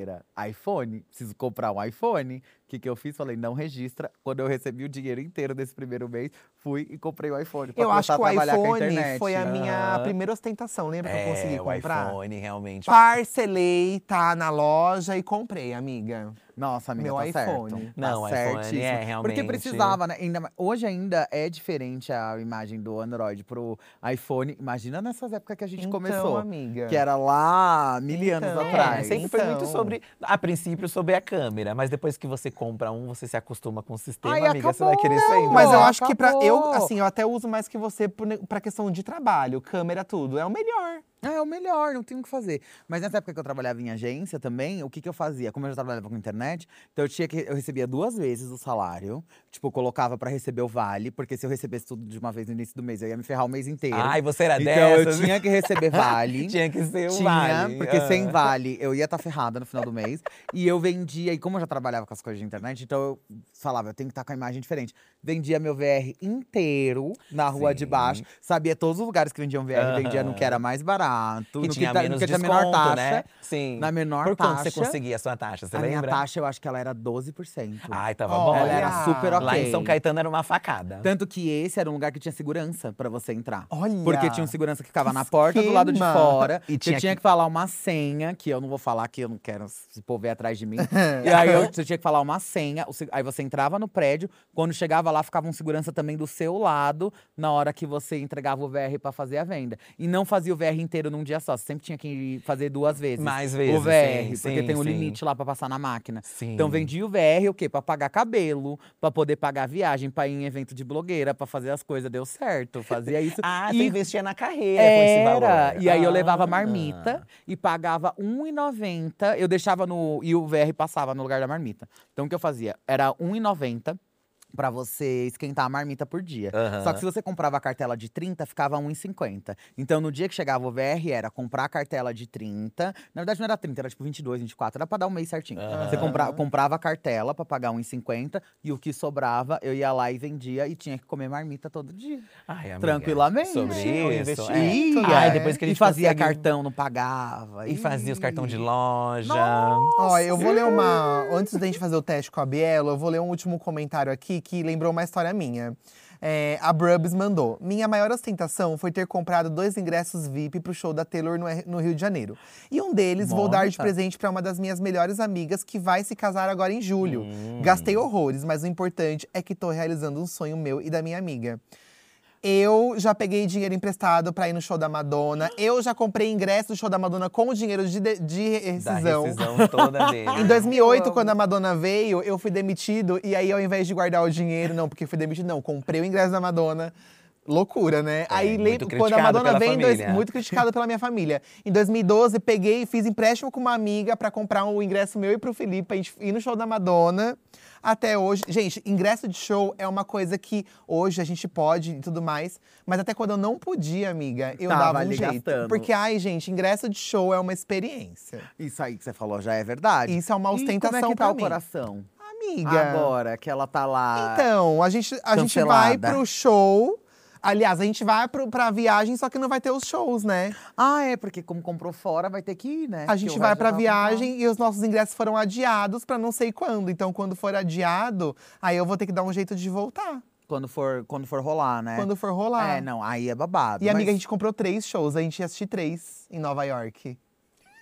iPhone? Preciso comprar um iPhone. O que, que eu fiz? Falei, não registra. Quando eu recebi o dinheiro inteiro desse primeiro mês, fui e comprei o iPhone. Eu acho que o iPhone foi a minha primeira ostentação. Lembra que eu consegui É, o comprar? iPhone, realmente. Parcelei, tá na loja e comprei, amiga. Nossa, amiga, Meu tá iPhone. certo. Não, tá iPhone, é, realmente. Porque precisava, né? Ainda hoje ainda é diferente a imagem do Android pro iPhone. Imagina nessas épocas que a gente então, começou. amiga. Que era lá mil anos Então, É, atrás. sempre foi muito Então. sobre, a princípio, sobre a câmera. Mas depois que você compra um, você se acostuma com o sistema, Ai, amiga. Você vai acabou. querer sempre. Mas eu acho que pra. Eu, acabou. assim, eu até uso mais que você pra questão de trabalho, câmera, tudo. É o melhor. Ah, é o melhor, não tenho o que fazer. Mas nessa época que eu trabalhava em agência também, o que, que eu fazia? Como eu já trabalhava com internet, então eu tinha que. Eu recebia duas vezes o salário. Tipo, colocava pra receber o vale, porque se eu recebesse tudo de uma vez no início do mês, eu ia me ferrar o mês inteiro. Ai, você era então dessas? eu tinha que receber vale. Tinha que ser o Tinha, vale. porque Ah. sem vale eu ia estar ferrada no final do mês. e eu vendia, e como eu já trabalhava com as coisas de internet, então eu falava, eu tenho que estar com a imagem diferente. Vendia meu VR inteiro na rua de Sim. baixo. Sabia todos os lugares que vendiam VR, vendia no que era mais barato, Que no tinha tá- menos no que tinha desconto, menor taxa. né? Sim. Na menor Por quanto você taxa. conseguia a sua taxa, você a minha lembra? taxa, eu acho que ela era 12%. Ai, tava bom. ela era super ok. Lá em São Caetano era uma facada. Tanto que esse era um lugar que tinha segurança pra você entrar. Olha! Porque tinha um segurança que ficava Que na porta do lado de esquema! fora. E tinha tinha, tinha que- que... falar uma senha, que eu não vou falar, que eu não quero se povo ver atrás de mim. e aí eu, você tinha que falar uma senha. Aí você entrava no prédio. Quando chegava lá, ficava um segurança também do seu lado, na hora que você entregava o VR pra fazer a venda. E não fazia o VR inteiro num dia só. Você sempre tinha que fazer duas vezes. Mais vezes, O VR, sim, porque sim, tem um sim. limite lá pra passar na máquina. Então vendia o VR, o quê? Pra pagar cabelo, pra poder pagar viagem, pra ir em evento de blogueira, pra fazer as coisas. Deu certo, fazia isso. Ah, e você investia na carreira com esse valor. era. E aí eu levava Ah. marmita e pagava R$1,90. Eu deixava no. E o VR passava no lugar da marmita. Então o que eu fazia? Era R$1,90 pra você esquentar a marmita por dia. Aham. Só que se você comprava a cartela de 30, ficava R$1,50. Então no dia que chegava o VR, era comprar a cartela de 30. Na verdade não era 30, era tipo 22, 24. Era pra dar um mês certinho. Aham. Você compra, comprava a cartela pra pagar R$1,50 e o que sobrava, eu ia lá e vendia e tinha que comer marmita todo dia. Ai, amiga, Tranquilamente. Sobre isso. é. Ia, Ai, depois que a e gente fazia consegue- cartão, não pagava. E fazia os cartões de loja. Ó, eu vou ler uma. Antes da gente fazer o teste com a Bielo, eu vou ler um último comentário aqui que lembrou uma história minha. É, a Brubs mandou. Minha maior ostentação foi ter comprado dois ingressos VIP pro show da Taylor no, Rio de Janeiro. E um deles vou dar de presente pra uma das minhas melhores amigas que vai se casar agora em julho. Hum. Gastei horrores, mas o importante é que tô realizando um sonho meu e da minha amiga. Eu já peguei dinheiro emprestado pra ir no show da Madonna. Eu já comprei ingresso do show da Madonna com o dinheiro de, de, de Da rescisão. rescisão toda dele. Em 2008, amo. quando a Madonna veio, eu fui demitido. E aí, ao invés de guardar o dinheiro, não, porque fui demitido, não. Comprei o ingresso da Madonna. Loucura, né? aí, muito lembro, quando a Madonna pela veio, em dois- muito criticado pela minha família. Em 2012, peguei e fiz empréstimo com uma amiga pra comprar um ingresso meu e pro Felipe, pra gente ir no show da Madonna. Até hoje. Gente, ingresso de show é uma coisa que hoje a gente pode e tudo mais. Mas até quando eu não podia, amiga, eu Tava dava um jeito. gastando. Porque, ai, gente, ingresso de show é uma experiência. Isso aí que você falou já é verdade. Isso é uma E ostentação como é que pra tá o mim. coração? Amiga. Agora que ela tá lá. Então, a gente, a gente vai pro show. Aliás, a gente vai pro, pra viagem, só que não vai ter os shows, né? Ah, é, porque como comprou fora, vai ter que ir, né? A gente vai pra tá viagem e os nossos ingressos foram adiados pra não sei quando. Então, quando for adiado, aí eu vou ter que dar um jeito de voltar. Quando for, quando for rolar, né? Quando for rolar. É, não, aí é babado. E, amiga, mas- a gente comprou três shows. A gente ia assistir três em Nova York.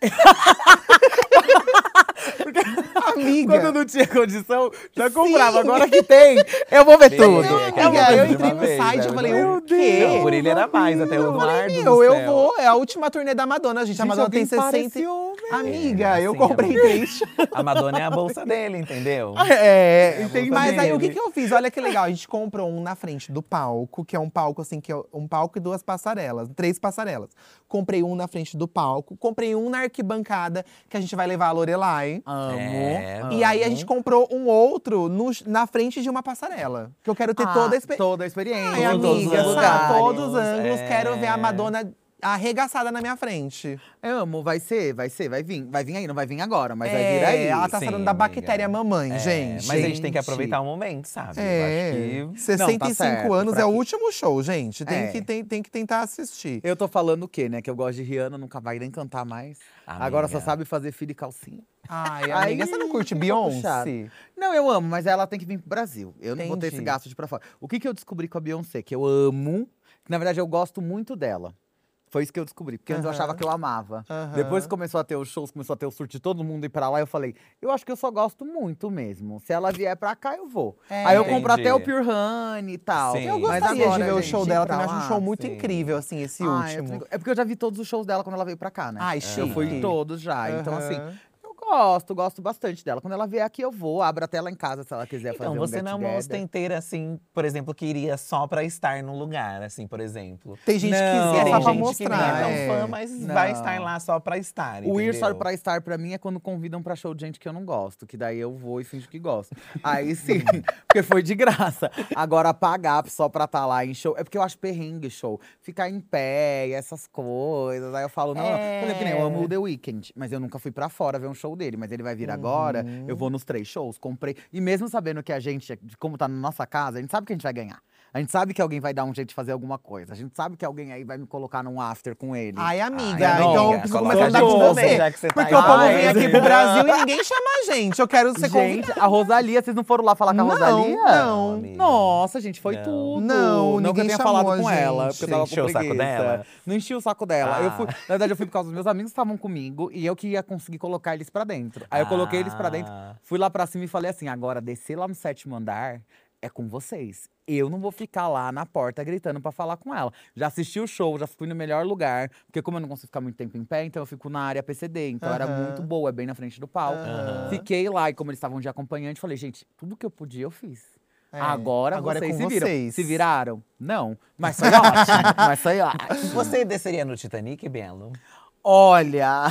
amiga. Quando não tinha condição, já Sim. comprava. Agora que tem, eu vou ver tudo. é Eu a Amiga, eu entrei no vez, site né? e falei, Meu o quê? Deus. Não, por ele era mais, até o Eu falei, Eduardo. meu, do eu céu. vou. É a última turnê da Madonna, gente. A Gente, Madonna tem alguém para 60. esse homem. Amiga, É, eu assim, comprei amiga. três. A Madonna é a bolsa dele, entendeu? É, entendi. Mas aí o que, que eu fiz? Olha que legal, a gente comprou um na frente do palco, que é um palco assim, que é um palco e duas passarelas, três passarelas. Comprei um na frente do palco, comprei um na arquibancada, que a gente vai levar a Lorelai. Amo. É. amo. E aí a gente comprou um outro no- na frente de uma passarela. Que eu quero ter Ah, toda a experiência. toda a experiência. Ai, em todos os amiga, lugares. sabe? Todos os ângulos, é. quero ver a Madonna arregaçada na minha frente. Eu amo, vai ser, vai ser, vai vir. Vai vir aí, não vai vir agora, mas vai É, vir aí. Ela tá Sim, falando da amiga. bactéria mamãe, É, gente. Mas a gente tem que aproveitar o momento, sabe? É, Eu acho que. 65 certo, anos pra é o último show, gente. Tem, É. que, tem, tem que tentar assistir. Eu tô falando o quê, né? Que eu gosto de Rihanna, nunca vai nem cantar mais. Agora só Amiga. sabe fazer filho e calcinha. Ai, Aí amiga, você não curte Beyoncé? puxado. Não, eu amo, mas ela tem que vir pro Brasil. Eu não vou ter esse Entendi. gasto de ir pra fora. O que, que eu descobri com a Beyoncé? Que eu amo. Que, na verdade, eu gosto muito dela. Foi isso que eu descobri. Porque antes eu achava que eu amava. Depois que começou a ter os shows, começou a ter o surto de todo mundo ir pra lá, eu falei, eu acho que eu só gosto muito mesmo. Se ela vier pra cá, eu vou. É. Aí eu compro Entendi. até o Pure Honey e tal. Sim. Eu Mas gostaria agora, de ver o gente, show ir dela pra também. Acho um lá, show muito sim. incrível, assim, esse Ah, eu último. fico- É porque eu já vi todos os shows dela quando ela veio pra cá, né? Ai, Eu fui em todos já. Então, assim, Aham. Gosto, gosto bastante dela. Quando ela vier aqui, eu vou. Abro até lá em casa se ela quiser fazer Então, um você não é uma ostenteira, assim, por exemplo, que iria só pra estar no lugar, assim, por exemplo. Tem gente Não. que quiser só pra mostrar. não é tão é. fã, mas Não. vai estar lá só pra estar, O ir só entendeu? pra estar pra mim é quando convidam pra show de gente que eu não gosto. Que daí eu vou e finjo que gosto. Aí sim, porque foi de graça. Agora pagar só pra estar lá em show. É porque eu acho perrengue show. Ficar em pé e essas coisas. Aí eu falo, não, não. Por exemplo, que nem eu amo o The Weeknd, mas eu nunca fui pra fora ver um show dele. Mas ele vai vir agora, Uhum. eu vou nos três shows, comprei. E mesmo sabendo que a gente, como tá na nossa casa, a gente sabe que a gente vai ganhar. A gente sabe que alguém vai dar um jeito de fazer alguma coisa. A gente sabe que alguém aí vai me colocar num after com ele. Ai, amiga, Ai, então amiga, eu preciso começar a andar com você. também, já que você tá porque aí. o povo vem aqui pro Brasil e ninguém chama a gente. Eu quero ser Gente, convidada. a Rosalia, vocês não foram lá falar com a Não, Rosalia? não. amiga. Nossa, gente, foi Não. tudo. Não, ninguém chamou falado a com ela, gente. porque eu tava Encheu o saco preguiça. dela? Não enchi o saco dela. Eu Ah. fui, na verdade, eu fui por causa dos meus amigos que estavam comigo e eu que ia conseguir colocar eles pra dentro. Aí eu coloquei eles pra dentro, Ah. fui lá pra cima e falei assim: agora descer lá no sétimo andar é com vocês. Eu não vou ficar lá na porta gritando pra falar com ela. Já assisti o show, já fui no melhor lugar. Porque como eu não consigo ficar muito tempo em pé, então eu fico na área PCD. Então era Aham. muito boa, é bem na frente do palco. Aham. Fiquei lá e como eles estavam de acompanhante, falei, gente, tudo que eu podia eu fiz. É, Agora, agora é vocês com se viram. vocês. Se viraram? Não. Mas foi ótimo. mas foi ótimo. Você desceria no Titanic, Belo? Olha!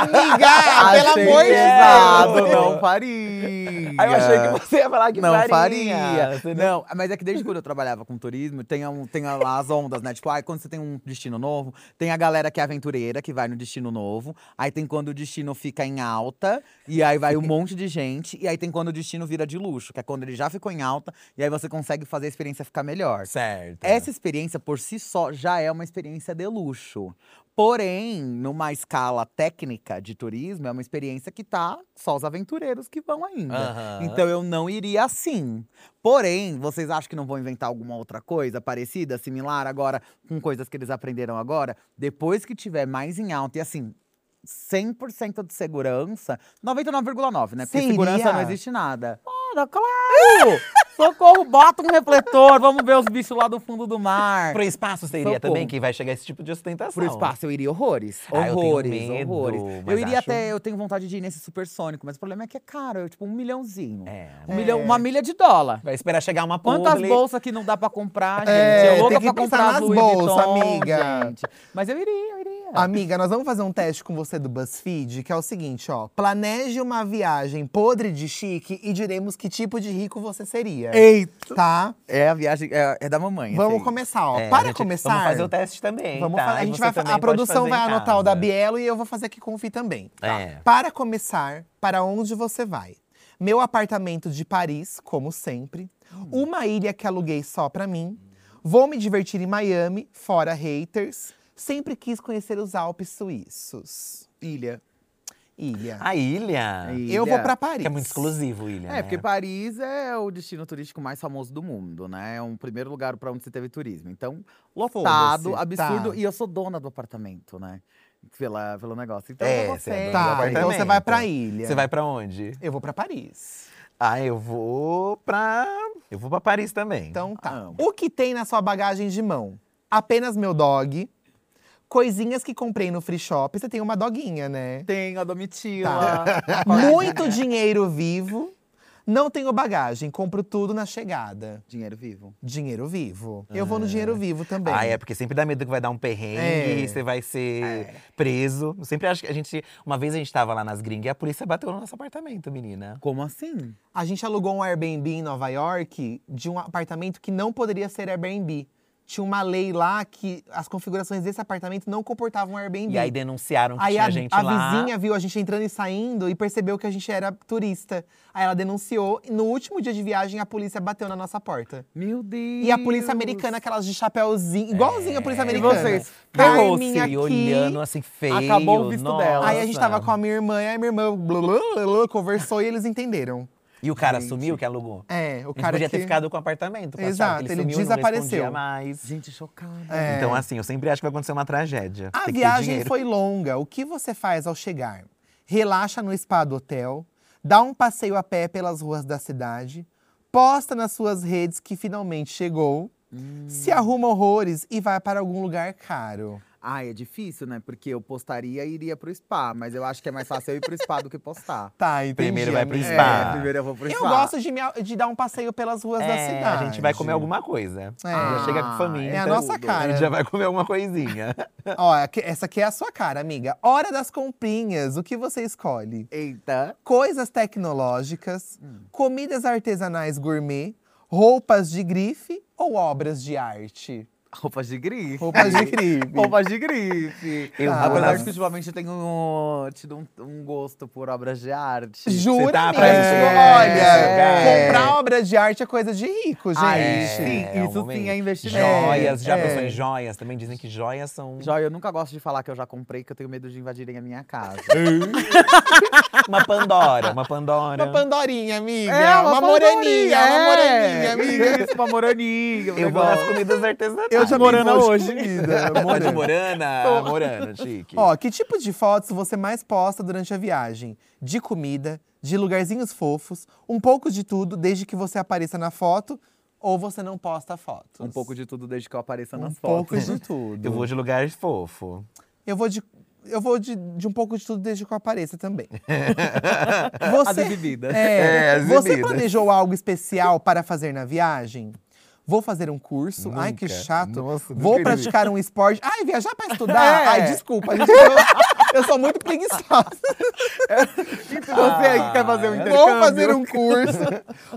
Amiga, pelo amor de Deus. Não faria. Aí eu achei que você ia falar que não faria. faria. Não, mas é que desde quando eu trabalhava com turismo, tem, um, tem lá as ondas, né? Tipo, ai, quando você tem um destino novo, tem a galera que é aventureira, que vai no destino novo. Aí tem quando o destino fica em alta, e aí vai um monte de gente. E aí tem quando o destino vira de luxo, que é quando ele já ficou em alta, e aí você consegue fazer a experiência ficar melhor. Certo. Essa experiência por si só já é uma experiência de luxo. Porém, numa escala técnica de turismo, é uma experiência que tá só os aventureiros que vão ainda. Aham. Então eu não iria assim. Porém, vocês acham que não vão inventar alguma outra coisa parecida, similar agora, com coisas que eles aprenderam agora? Depois que tiver mais em alta e assim. 100% de segurança, 99,9, né? Porque Você segurança não existe nada. Ora, claro! Socorro, bota um refletor, vamos ver os bichos lá do fundo do mar. Pro espaço você iria Socorro. também, que vai chegar esse tipo de ostentação. Pro espaço eu iria horrores. Ah, eu Horrores, medo, horrores. Eu iria acho- até, eu tenho vontade de ir nesse supersônico, mas o problema é que é caro, é tipo um milhãozinho. É. Um milhão, uma milha de dólar. Vai esperar chegar uma Quantas publi. bolsas que não dá pra comprar, gente? É, eu louca tem que pra comprar nas bolsas, amiga. gente. Mas eu iria, eu iria. Amiga, nós vamos fazer um teste com você do BuzzFeed, que é o seguinte, ó. Planeje uma viagem podre de chique e diremos que tipo de rico você seria. Eita! Tá? É a viagem, é, é da mamãe. Vamos aí. começar, ó. É, Para gente- começar. Vamos fazer o teste também. Vamos tá? fa- a gente vai, a produção fazer vai anotar o da. Bielo e eu vou fazer aqui com o Fih também. É. Para começar, para onde você vai? Meu apartamento de Paris, como sempre. Uma ilha que aluguei só pra mim. Vou me divertir em Miami, fora haters. Sempre quis conhecer os Alpes suíços. Ilha. Ilha. A ilha. Ilha. Eu vou pra Paris. Que é muito exclusivo, ilha. É, né? porque Paris é o destino turístico mais famoso do mundo, né? É um primeiro lugar pra onde se teve turismo. Então, lotado, absurdo. tá. E eu sou dona do apartamento, né? Pela, pelo negócio. Então, É, eu vou você é Tá, então você vai pra ilha. Você vai pra onde? Eu vou pra Paris. Ah, eu vou pra. Eu vou pra Paris também. Então tá. Amo. O que tem na sua bagagem de mão? Apenas meu dog. Coisinhas que comprei no free shop. Você tem uma doguinha, né? Tenho a Domitila. Tá. Muito dinheiro vivo. Não tenho bagagem, compro tudo na chegada. Dinheiro vivo. Dinheiro vivo. Eu vou no dinheiro vivo também. Ah, é porque sempre dá medo que vai dar um perrengue, É. você vai ser preso. Eu sempre acho que a gente. Uma vez a gente tava lá nas gringas e a polícia bateu no nosso apartamento, menina. Como assim? A gente alugou um Airbnb em Nova York de um apartamento que não poderia ser Airbnb. Tinha uma lei lá que as configurações desse apartamento não comportavam Airbnb. E aí denunciaram que Aí tinha a, gente a lá. vizinha viu a gente entrando e saindo e percebeu que a gente era turista. Aí ela denunciou. E no último dia de viagem, a polícia bateu na nossa porta. Meu Deus. E a polícia americana, aquelas de chapéuzinho, igualzinho a polícia E americana. vocês? Carmen Ferrou-se. aqui. E olhando assim, feio. Acabou o visto nossa. dela. Aí a gente tava com a minha irmã, e a minha irmã blá, blá, blá, blá, conversou e eles entenderam. E o cara Gente. sumiu que alugou? É, o Ele cara podia que... ter ficado com o apartamento. porque Exato, ele ele, sumiu, desapareceu. Mais. Gente, chocada. É. Então, assim, eu sempre acho que vai acontecer uma tragédia. A Tem que ter viagem foi longa. O que você faz ao chegar? Relaxa no spa do hotel, dá um passeio a pé pelas ruas da cidade, posta nas suas redes que finalmente chegou, Hum. se arruma horrores e vai para algum lugar caro. Ai, é difícil, né? Porque eu postaria e iria pro spa. Mas eu acho que é mais fácil eu ir pro spa do que postar. Tá, entendi. Primeiro vai pro spa. É, primeiro eu vou pro Eu spa. gosto de, me, de dar um passeio pelas ruas da É, cidade. a gente vai comer alguma coisa. É. Já chega com família. É a nossa A cara. gente já vai comer alguma coisinha. Ó, essa aqui é a sua cara, amiga. Hora das comprinhas, o que você escolhe? Eita. Coisas tecnológicas, Hum. comidas artesanais gourmet, roupas de grife ou obras de arte? Roupas de grife. Roupas de grife. Roupas de grife. Eu Ah, Apesar de que ultimamente eu tenho tido um, um gosto por obras de arte. Jura, tá pra isso? Olha, É. comprar obras de arte é coisa de rico, gente. Ai, sim, É, isso um sim é investimento. Joias, já É. pensou em joias? Também dizem que joias são Joia, eu nunca gosto de falar que eu já comprei, que eu tenho medo de invadirem a minha casa. uma Pandora, uma Pandora. Uma pandorinha, amiga. É, uma, moraninha, uma moraninha, amiga. Isso, uma moraninha. Eu vou nas comidas artesanais. Eu já Morana morando hoje. Comida, Pode morana. morana, morana, chique. Ó, que tipo de fotos você mais posta durante a viagem? De comida, de lugarzinhos fofos, um pouco de tudo, desde que você apareça na foto, ou você não posta fotos? Um pouco de tudo desde que eu apareça Um nas pouco fotos. de tudo. Eu vou de lugar fofo. Eu vou de. Eu vou de, de um pouco de tudo desde que eu apareça também. As bebidas. É, É, as você bebidas. planejou algo especial para fazer na viagem? Vou fazer um curso. Ai, que Nunca. chato. Nossa, Vou nunca praticar um esporte. Ai, viajar para estudar? É. Ai, desculpa, gente. Eu, eu sou muito preguiçosa. Então você aí que quer fazer um intercâmbio. Vou fazer um curso.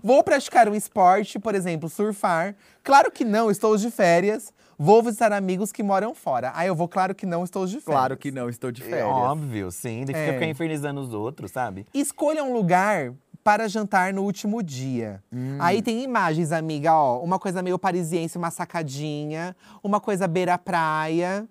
Vou praticar um esporte, por exemplo, surfar. Claro que não, estou de férias. Vou visitar amigos que moram fora. Ah, eu vou, claro que não, estou de férias. Claro que não, estou de É férias. óbvio, sim. Tem que É. ficar infernizando os outros, sabe? Escolha um lugar para jantar no último dia. Hum. Aí tem imagens, amiga, ó. Uma coisa meio parisiense, uma sacadinha. Uma coisa beira-praia.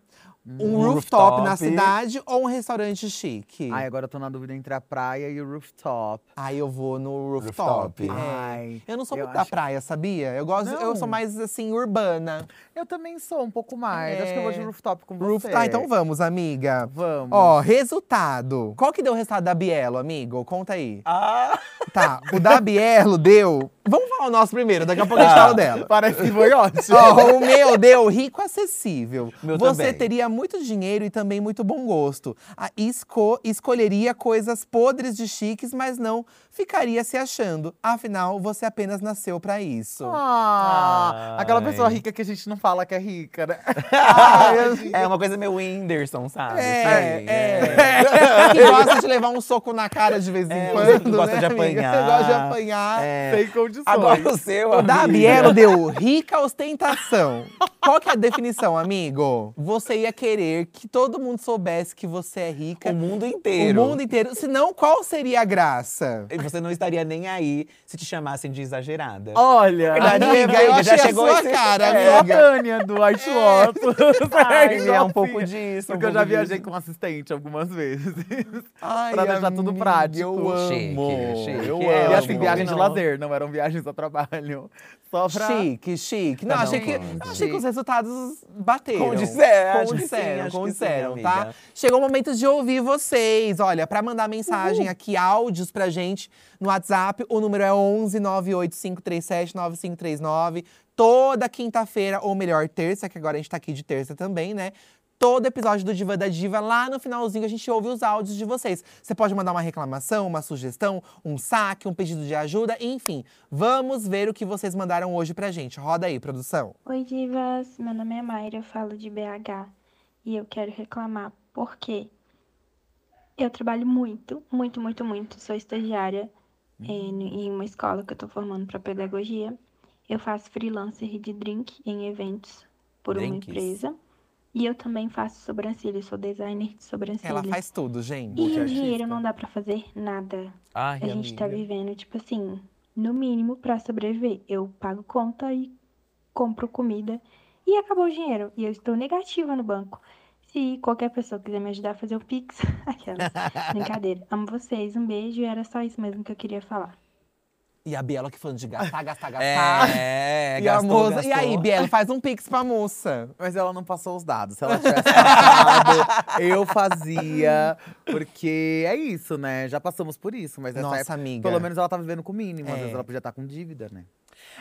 Um Um rooftop, na rooftop. cidade ou um restaurante chique? Ai, agora eu tô na dúvida entre a praia e o rooftop. Aí eu vou no rooftop. Rooftop. É. Ai, Eu não sou eu muito da acho- praia, sabia? Eu gosto, eu Não. sou mais assim urbana. Eu também sou um pouco mais. Acho que eu vou de É. rooftop com Roof... você. Ah, então vamos, amiga. Vamos. Ó, resultado. Qual que deu o resultado da Bielo, amigo? Conta aí. Ah! Tá, o da Bielo deu. Vamos falar o nosso primeiro, daqui a pouco a gente Tá. fala o dela. Parece que foi ótimo. Ó, o meu deu rico acessível. Meu Você também. teria muito dinheiro e também muito bom gosto. Esco- escolheria coisas podres de chiques, mas não ficaria se achando. Afinal, você apenas nasceu pra isso. Ah, aquela Ai. pessoa rica que a gente não fala que é rica, né? É uma coisa meio Whindersson, sabe? É, Sim, é. que gosta de levar um soco na cara de vez em É, quando. gosta né, de amiga? apanhar. Gosta de apanhar. É. Sem condições. Agora o seu, O da. Bielo deu rica ostentação. Qual que é a definição, amigo? Você ia querer que todo mundo soubesse que você é rica. O mundo inteiro. O mundo inteiro. Senão, qual seria a graça? E você não estaria nem aí se te chamassem de exagerada. Olha, Verdade, Amiga, amiga, eu já achei a chegou sua esse- cara, é a amiga. Tânia do White Lotus. Ai, é um igualzinha. pouco disso. um Porque eu pouco já viajei disso. com assistente algumas vezes. Ai, Pra deixar tudo amiga, prático. Eu amo. Chique, chique. Eu É, e amo. assim, viagem de não. lazer, não eram viagens a trabalho. Só pra. Chique, chique. Não, um achei que, gosta. achei que os resultados bateram. Condisseram, que Condisseram, que condisseram, tá? Chegou o momento de ouvir vocês. Olha, pra mandar mensagem aqui, áudios pra gente no WhatsApp, o número é 11 98537 9539. Toda quinta-feira, ou melhor, terça, que agora a gente tá aqui de terça também, né? Todo episódio do Diva da Diva, lá no finalzinho a gente ouve os áudios de vocês. Você pode mandar uma reclamação, uma sugestão, um saque, um pedido de ajuda, enfim. Vamos ver o que vocês mandaram hoje pra gente. Roda aí, produção. Oi, divas! Meu nome é Mayra, eu falo de BH e eu quero reclamar porque eu trabalho muito, muito, muito, muito. Sou estagiária em, em uma escola que eu tô formando para pedagogia. Eu faço freelancer de drink em eventos por uma Drinks. empresa. E eu também faço sobrancelha, sou designer de sobrancelha. Ela faz tudo, gente. E o dinheiro não dá pra fazer nada. Ai, A gente tá amiga. vivendo, tipo assim, no mínimo pra sobreviver. Eu pago conta e compro comida e acabou o dinheiro. E eu estou negativa no banco. Se qualquer pessoa quiser me ajudar a fazer o Pix, aquela. Brincadeira. Amo vocês, um beijo e era só isso mesmo que eu queria falar. E a Biela que falando de gastar, gastar, gastar. É, e a gastou, moça. gastou. E aí, Biela, faz um pix pra moça. Mas ela não passou os dados. Se ela tivesse passado, eu fazia. Porque é isso, né? Já passamos por isso. Mas nessa Nossa, época, amiga. pelo menos ela tá vivendo com o mínimo. Às É. vezes ela podia estar com dívida, né?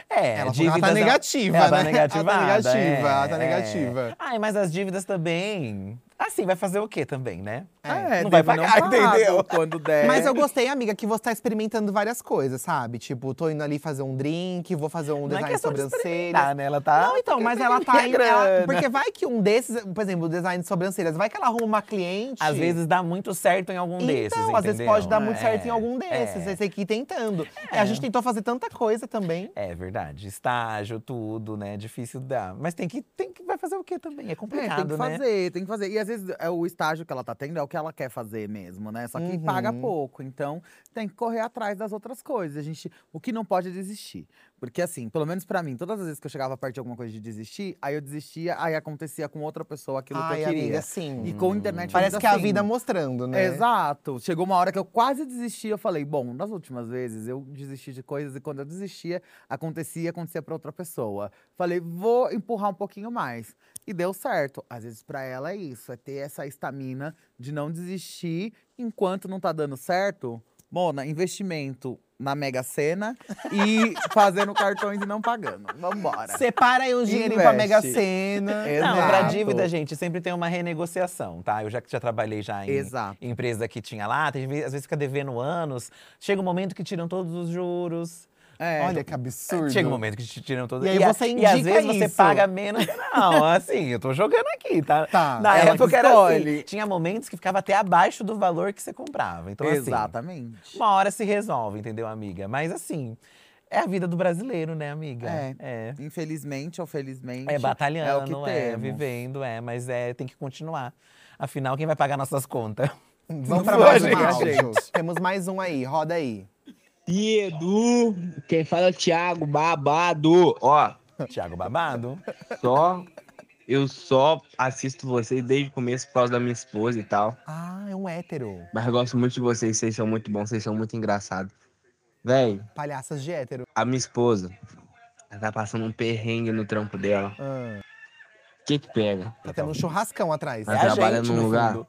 É, Ela dívidas ela tá da- negativa, ela tá né? negativada, Ela tá negativa, ela tá é, negativa. é. Ai, mas as dívidas também. Assim, vai fazer o quê também, né? É, Não vai pagar, pago entendeu? Quando der. Mas eu gostei, amiga, que você tá experimentando várias coisas, sabe? Tipo, tô indo ali fazer um drink, vou fazer um Não é design de sobrancelha. né? Ela tá. Não, então, mas ela tá indo. ela- porque vai que um desses, por exemplo, o design de sobrancelhas, vai que ela arruma uma cliente. Às vezes dá muito certo em algum então, desses. às vezes pode dar muito certo em É, algum desses. É. Esse aqui tentando. É, A gente tentou fazer tanta coisa também. É verdade. Estágio, tudo, né? Difícil dar. Mas tem que, tem que. Vai fazer o quê também? É É, complicado, tem que né? fazer, tem que fazer. E às vezes é o estágio que ela tá tendo é o que ela quer fazer mesmo, né? Só que Uhum. paga pouco. Então tem que correr atrás das outras coisas. A gente, o que não pode é desistir. Porque assim, pelo menos pra mim, todas as vezes que eu chegava perto de alguma coisa de desistir, aí eu desistia, aí acontecia com outra pessoa aquilo Ai, que eu queria. amiga, sim. E com a internet Parece que é a assim. vida mostrando, né? Exato. Chegou uma hora que eu quase desisti. Eu falei, bom, nas últimas vezes eu desisti de coisas e quando eu desistia, acontecia, acontecia pra outra pessoa. Falei, vou empurrar um pouquinho mais. E deu certo. Às vezes pra ela é isso, é ter essa estamina de não desistir enquanto não tá dando certo. Mona, investimento na Mega Sena e fazendo cartões e não pagando. Vambora. Separa aí um dinheirinho pra Mega. Sena. Não, pra dívida, gente, sempre tem uma renegociação, tá? Eu já, já trabalhei já em Exato. empresa que tinha lá, tem, às vezes fica devendo anos. Chega um momento que tiram todos os juros. É, Olha que absurdo. Chega um momento que te tiram todos E aí a- você E às indica vezes você isso. paga menos. Não, assim, eu tô jogando aqui, tá? Tá. Na Ela época que era assim. Tinha momentos que ficava até abaixo do valor que você comprava. Então, assim, Exatamente. uma hora se resolve, entendeu, amiga? Mas assim, é a vida do brasileiro, né, amiga? É. É. Infelizmente ou felizmente. É batalhando, é, é, o que temos. vivendo, é, mas é, tem que continuar. Afinal, quem vai pagar nossas contas? Vamos pra Não mais um gente. áudio. Temos mais um aí, roda aí. E Edu, quem fala é o Thiago Babado. Ó, Tiago Babado? só eu só assisto vocês desde o começo por causa da minha esposa e tal. Ah, é um hétero. Mas eu gosto muito de vocês, vocês são muito bons, vocês são muito engraçados. Véi, Palhaças de hétero. a minha esposa, ela tá passando um perrengue no trampo dela. Ah, O que que pega? tá tendo um churrascão atrás. Ela É a trabalha gente, num no lugar. fundo.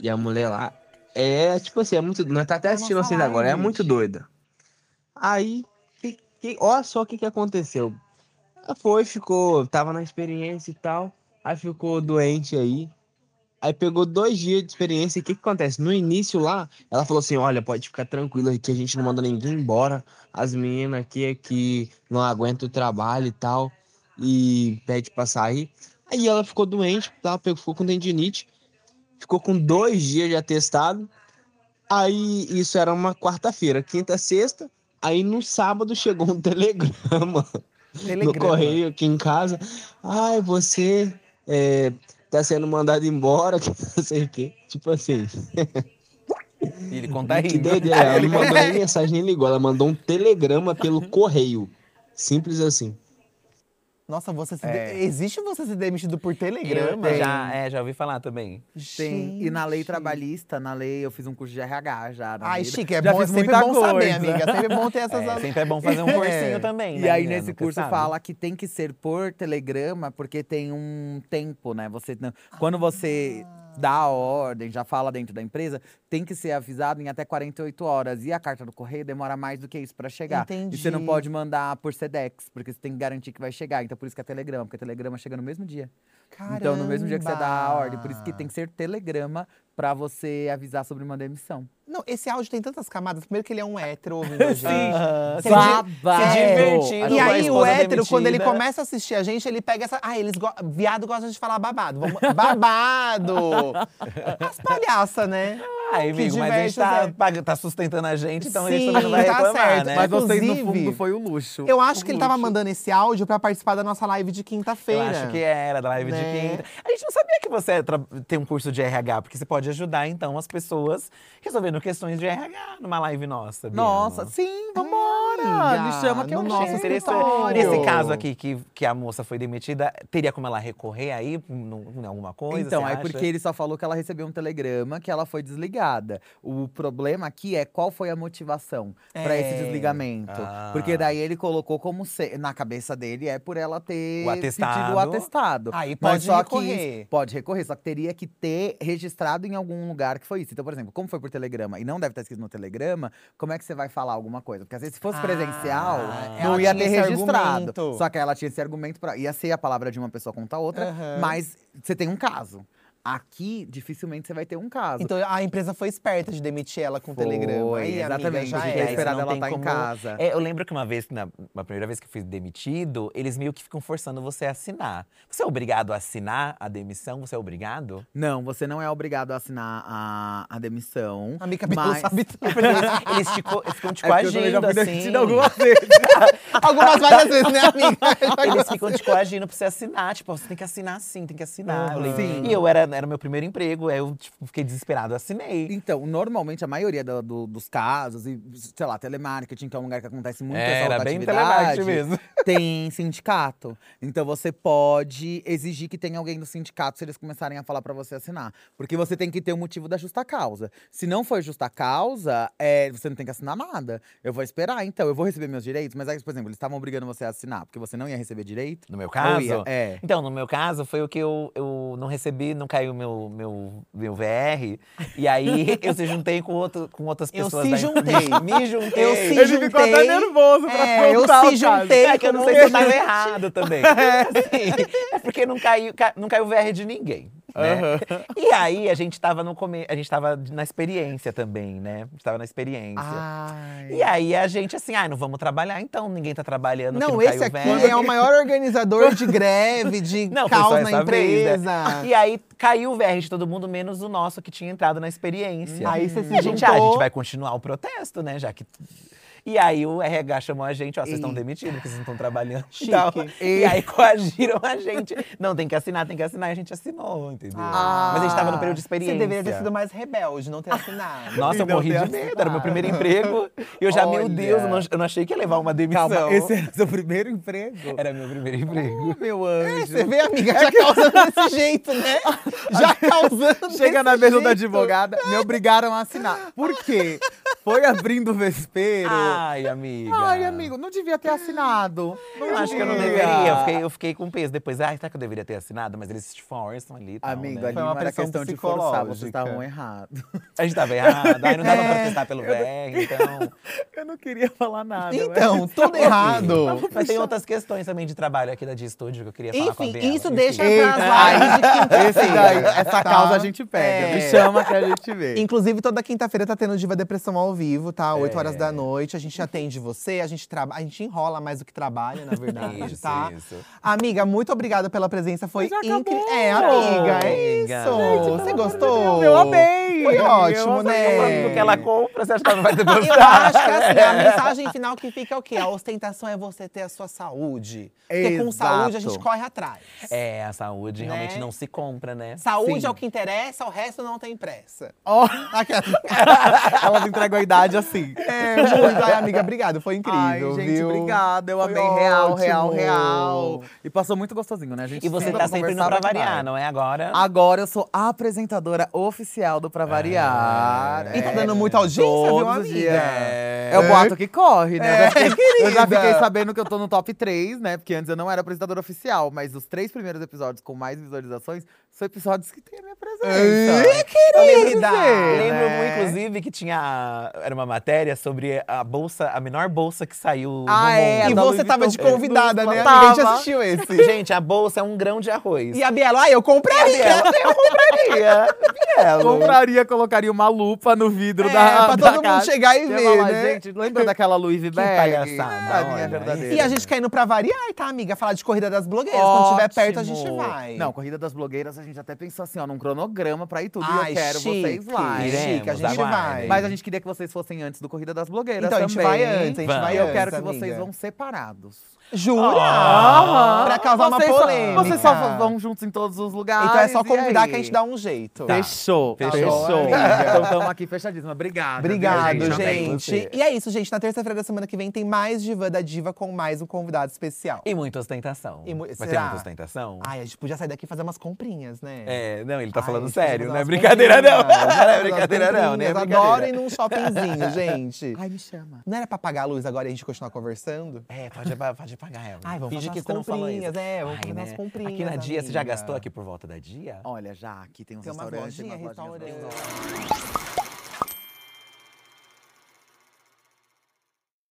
E a mulher lá é, tipo assim, é muito. Nós tá até É assistindo vocês agora, é live. muito doida. Aí, que, que, olha só o que, que aconteceu. Ela foi, ficou, tava na experiência e tal. Aí ficou doente aí. Aí pegou dois dias de experiência. E o que, que acontece? No início lá, ela falou assim: olha, pode ficar tranquila que a gente não manda ninguém embora. As meninas aqui é que não aguentam o trabalho e tal. E pede pra sair. Aí ela ficou doente, tá? Ficou com tendinite. Ficou com dois dias de atestado. Aí isso era uma quarta-feira, quinta, sexta. Aí no sábado chegou um telegrama no Telegrama. correio aqui em casa. Ai, você é, tá sendo mandado embora, que não sei o quê. Tipo assim. E ele conta que rindo. doideira. Ela não mandou nem mensagem nem ligou. Ela mandou um telegrama pelo correio. Simples assim. Nossa, você se É. de- existe você ser demitido por telegrama? Tem. Já, é, já ouvi falar também. Tem. E na lei trabalhista, na lei, eu fiz um curso de RH já. na Ai, vida. chique, é Já bom, fiz sempre muita bom saber, coisa. amiga. Sempre bom ter essas. É, sempre é bom fazer um cursinho também, né? E aí, menina? nesse curso, sabe. fala que tem que ser por telegrama, porque tem um tempo, né? Você não- Quando você dá a ordem, já fala dentro da empresa, tem que ser avisado em até 48 horas. E a carta do correio demora mais do que isso pra chegar. E você não Entendi. pode mandar por Sedex, porque você tem que garantir que vai chegar. Então, por isso que é telegrama, porque telegrama chega no mesmo dia. Então, no mesmo dia que você dá a ordem. Por isso que tem que ser telegrama pra você avisar sobre uma demissão. Não, esse áudio tem tantas camadas. Primeiro que ele é um hétero ouvindo a gente. Se Babado. se divertindo. E aí, o hétero, quando ele demitida. começa a assistir a gente, ele pega essa. Ah, eles go... viado gosta de falar babado. Vamos... Babado! As palhaças, né? Ai, Que amigo, mas a gente tá, é. tá sustentando a gente, então a gente Sim, também não vai tá reclamar, certo. né? Mas vocês, no Inclusive, fundo, foi o luxo. Eu acho O que ele tava luxo. mandando esse áudio pra participar da nossa live de Eu quinta-feira. acho que era, da live Né? de quinta. A gente não sabia que você tem um curso de RH, porque você pode ajudar, então, as pessoas resolvendo questões de RH numa live nossa. Nossa, sim, vambora! amiga, Me chama que eu no nosso Nesse, escritório. nesse caso aqui, que, que a moça foi demitida, teria como ela recorrer aí em alguma coisa? Então, é acha? porque ele só falou que ela recebeu um telegrama que ela foi desligada. O problema aqui é qual foi a motivação pra esse É. desligamento. Ah. Porque daí ele colocou como se, na cabeça dele é por ela ter O atestado. pedido o atestado. Aí Mas pode só recorrer. Que, pode recorrer, só que teria que ter registrado em algum lugar que foi isso. Então, por exemplo, como foi por telegrama e não deve estar escrito no telegrama, como é que você vai falar alguma coisa? Porque às vezes se fosse Ah, presencial, Ah, não ia ter registrado. argumento. Só que ela tinha esse argumento pra. Ia ser a palavra de uma pessoa contra a outra, Aham. mas você tem um caso. Aqui, dificilmente você vai ter um caso. Então a empresa foi esperta de demitir ela com o telegrama. Foi, Aí, exatamente, amiga, já é. não ela tem tá em casa. É, eu lembro que uma vez, na, na primeira vez que eu fui demitido, eles meio que ficam forçando você a assinar. Você é obrigado a assinar a demissão? Você é obrigado? Não, você não é obrigado a assinar a, a demissão. A Mica Belo mas- sabe tudo. Eles, eles, eles ficam te É eu também já coagindo, fui assim. demitido algumas vezes. Algumas várias vezes, né, amiga? Eles ficam te coagindo pra você assinar. Tipo, você tem que assinar sim, tem que assinar. Eu lembro. Sim. E eu era, era meu primeiro emprego, aí eu tipo, fiquei desesperado, assinei. Então, normalmente, a maioria do- do- dos casos, e, sei lá, telemarketing, que é um lugar que acontece muito É, essa era bem telemarketing mesmo. Tem sindicato. Então você pode exigir que tenha alguém do sindicato se eles começarem a falar pra você assinar. Porque você tem que ter o motivo da justa causa. Se não for justa causa, é, você não tem que assinar nada. Eu vou esperar, então, eu vou receber meus direitos, mas aí, por exemplo, eles estavam obrigando você a assinar, porque você não ia receber direito. No meu caso? ia? É. Então, no meu caso, foi o que eu, eu não recebi, não caiu meu, meu, meu VR. E aí eu se juntei com, outro, com outras Eu pessoas. se da juntei. Me juntei. Eu se Ele ficou até juntei. nervoso pra É, eu se o juntei. É que eu não sei se eu tava errado também. Assim, é porque não caiu, ca- não caiu o VR de ninguém. Né? E aí a gente tava no come... a gente tava na experiência também, né? A gente tava na experiência. Ai. E aí a gente assim, ai, não vamos trabalhar então, ninguém tá trabalhando, Não, não esse aqui o VR. é o maior organizador de greve, de Não, caos na essa vez, né? empresa. E aí caiu o VR de todo mundo, menos o nosso que tinha entrado na experiência. Aí você se a gente, ah, a gente vai continuar o protesto, né? Já que. E aí o RH chamou a gente, ó, vocês estão demitidos, porque vocês não estão trabalhando. Chique. Tal. E aí coagiram a gente. Não, tem que assinar, tem que assinar. E a gente assinou, entendeu? Ah. Mas a gente tava no período de experiência. Você deveria ter sido mais rebelde, não ter assinado. Nossa, eu E morri de medo, era o meu assinado. primeiro emprego. E eu já, meu Olha. Deus, eu não, eu não achei que ia levar uma demissão. Calma, esse era seu primeiro emprego? Era meu primeiro emprego. Meu anjo. Você vê, amiga, já causando desse jeito, né? Já causando Chega na mesa da advogada, me obrigaram a assinar. Por quê? Foi abrindo o vespeiro. Ai, amiga. Ai, amigo, não devia ter assinado. Não Eu acho que eu não deveria. Eu fiquei, eu fiquei com peso. Depois, ai, será que eu deveria ter assinado? Mas eles te forçam ali. tal, Amigo, né? ali Foi uma era pressão questão de forçar, vocês estavam errados. A gente tava errado. Ai, não dava pra É. testar pelo VR, então. Eu não queria falar nada. Então, tudo errado. Mas tem outras questões também de trabalho aqui da G-Studio que eu queria falar com a Enfim, Bela. isso deixa pras lives de quinta-feira. Essa tá? causa a gente pega. É. Me chama que a gente vê. Inclusive, toda quinta-feira tá tendo Diva Depressão ao vivo, tá? 8 É. horas da noite. A gente atende você, a gente, traba... a gente enrola mais do que trabalha, na verdade, Isso, tá? isso. Amiga, muito obrigada pela presença. Foi incrível. É, amiga, é isso. Gente, você gostou? Deus, eu amei. Foi Eu ótimo, amei. né? Do que ela compra, você acha que ela não vai ter Eu gostado? acho que assim, a mensagem final que fica é o quê? A ostentação é você ter a sua saúde. Porque com Exato. saúde a gente corre atrás. É, a saúde Né? realmente não se compra, né? Saúde Sim. é o que interessa, o resto não tem pressa. Ó, Aquela- elas entregam a idade assim. É, muito. Ai, amiga, obrigado. Foi incrível, Ai, gente, viu? obrigada. Eu Foi amei real, ótimo. real, real. E passou muito gostosinho, né? A gente E você tá sempre no Pra. Variar, não é agora? Agora eu sou a apresentadora oficial do Pra Variar. E tá É, dando muita audiência, viu, todos os amiga? dias. É o boato que corre, né? eu, já fiquei, eu já fiquei sabendo que eu tô no top 3, né? Porque antes eu não era apresentadora oficial, mas os três primeiros episódios com mais visualizações são episódios que tem a minha presença. Ih, querida! Lembro, né? inclusive, que tinha. Era uma matéria sobre a bolsa, a menor bolsa que saiu Ah, no é, mundo. E você Louis tava de Vuitton. convidada, né? Tava. Amiga? A gente assistiu esse. Gente, a bolsa é um grão de arroz. E a Bielo, ai, eu compraria. Ela, eu compraria. Bielo. Compraria, colocaria uma lupa no vidro É, da pra da todo mundo casa. chegar e ver, falar, né? Gente, lembra daquela Louis Vuitton? palhaçada, A minha olha. verdadeira. E a gente quer indo pra variar, tá, amiga? Falar de corrida das blogueiras. Quando estiver perto, a gente Ótimo. vai. Não, Corrida das Blogueiras, a gente até pensou assim, ó, num cronograma pra ir tudo. e Ai, eu quero chique, vocês lá. Iremos, chique, a gente aguardem. vai. Mas a gente queria que vocês fossem antes do Corrida das Blogueiras Então a gente também. vai antes, a gente Vamos. vai E eu antes, quero que amiga. vocês vão separados. Jura? Aham. Pra causar uma Vocês só- polêmica. Vocês só vão juntos em todos os lugares. Então é só convidar aí? que a gente dá um jeito. Fechou, Tá fechou. amiga. Então estamos aqui fechadíssima. Obrigada. Obrigado, viu, gente. você. E é isso, gente. Na terça-feira da semana que vem tem mais Diva da Diva com mais um convidado especial. E muita ostentação. E mu- Vai ter será? muita ostentação? Ai, a gente podia sair daqui e fazer umas comprinhas, né? É, não, ele tá Ai, falando gente sério, não é umas brincadeira não. Não é brincadeira não, né? Adoro ir num shoppingzinho, gente. Ai, me chama. Não era pra apagar a luz agora e a gente continuar conversando? É, pode, pode pagar ela. Ai, vamos Finge fazer que umas isso. comprinhas, é, vamos Ai, fazer né? umas comprinhas, Aqui na Dia, você já gastou aqui por volta da Dia? Olha, já aqui tem uns Tem umas restaurantes, lojinhas, umas lojinhas restaurantes. bem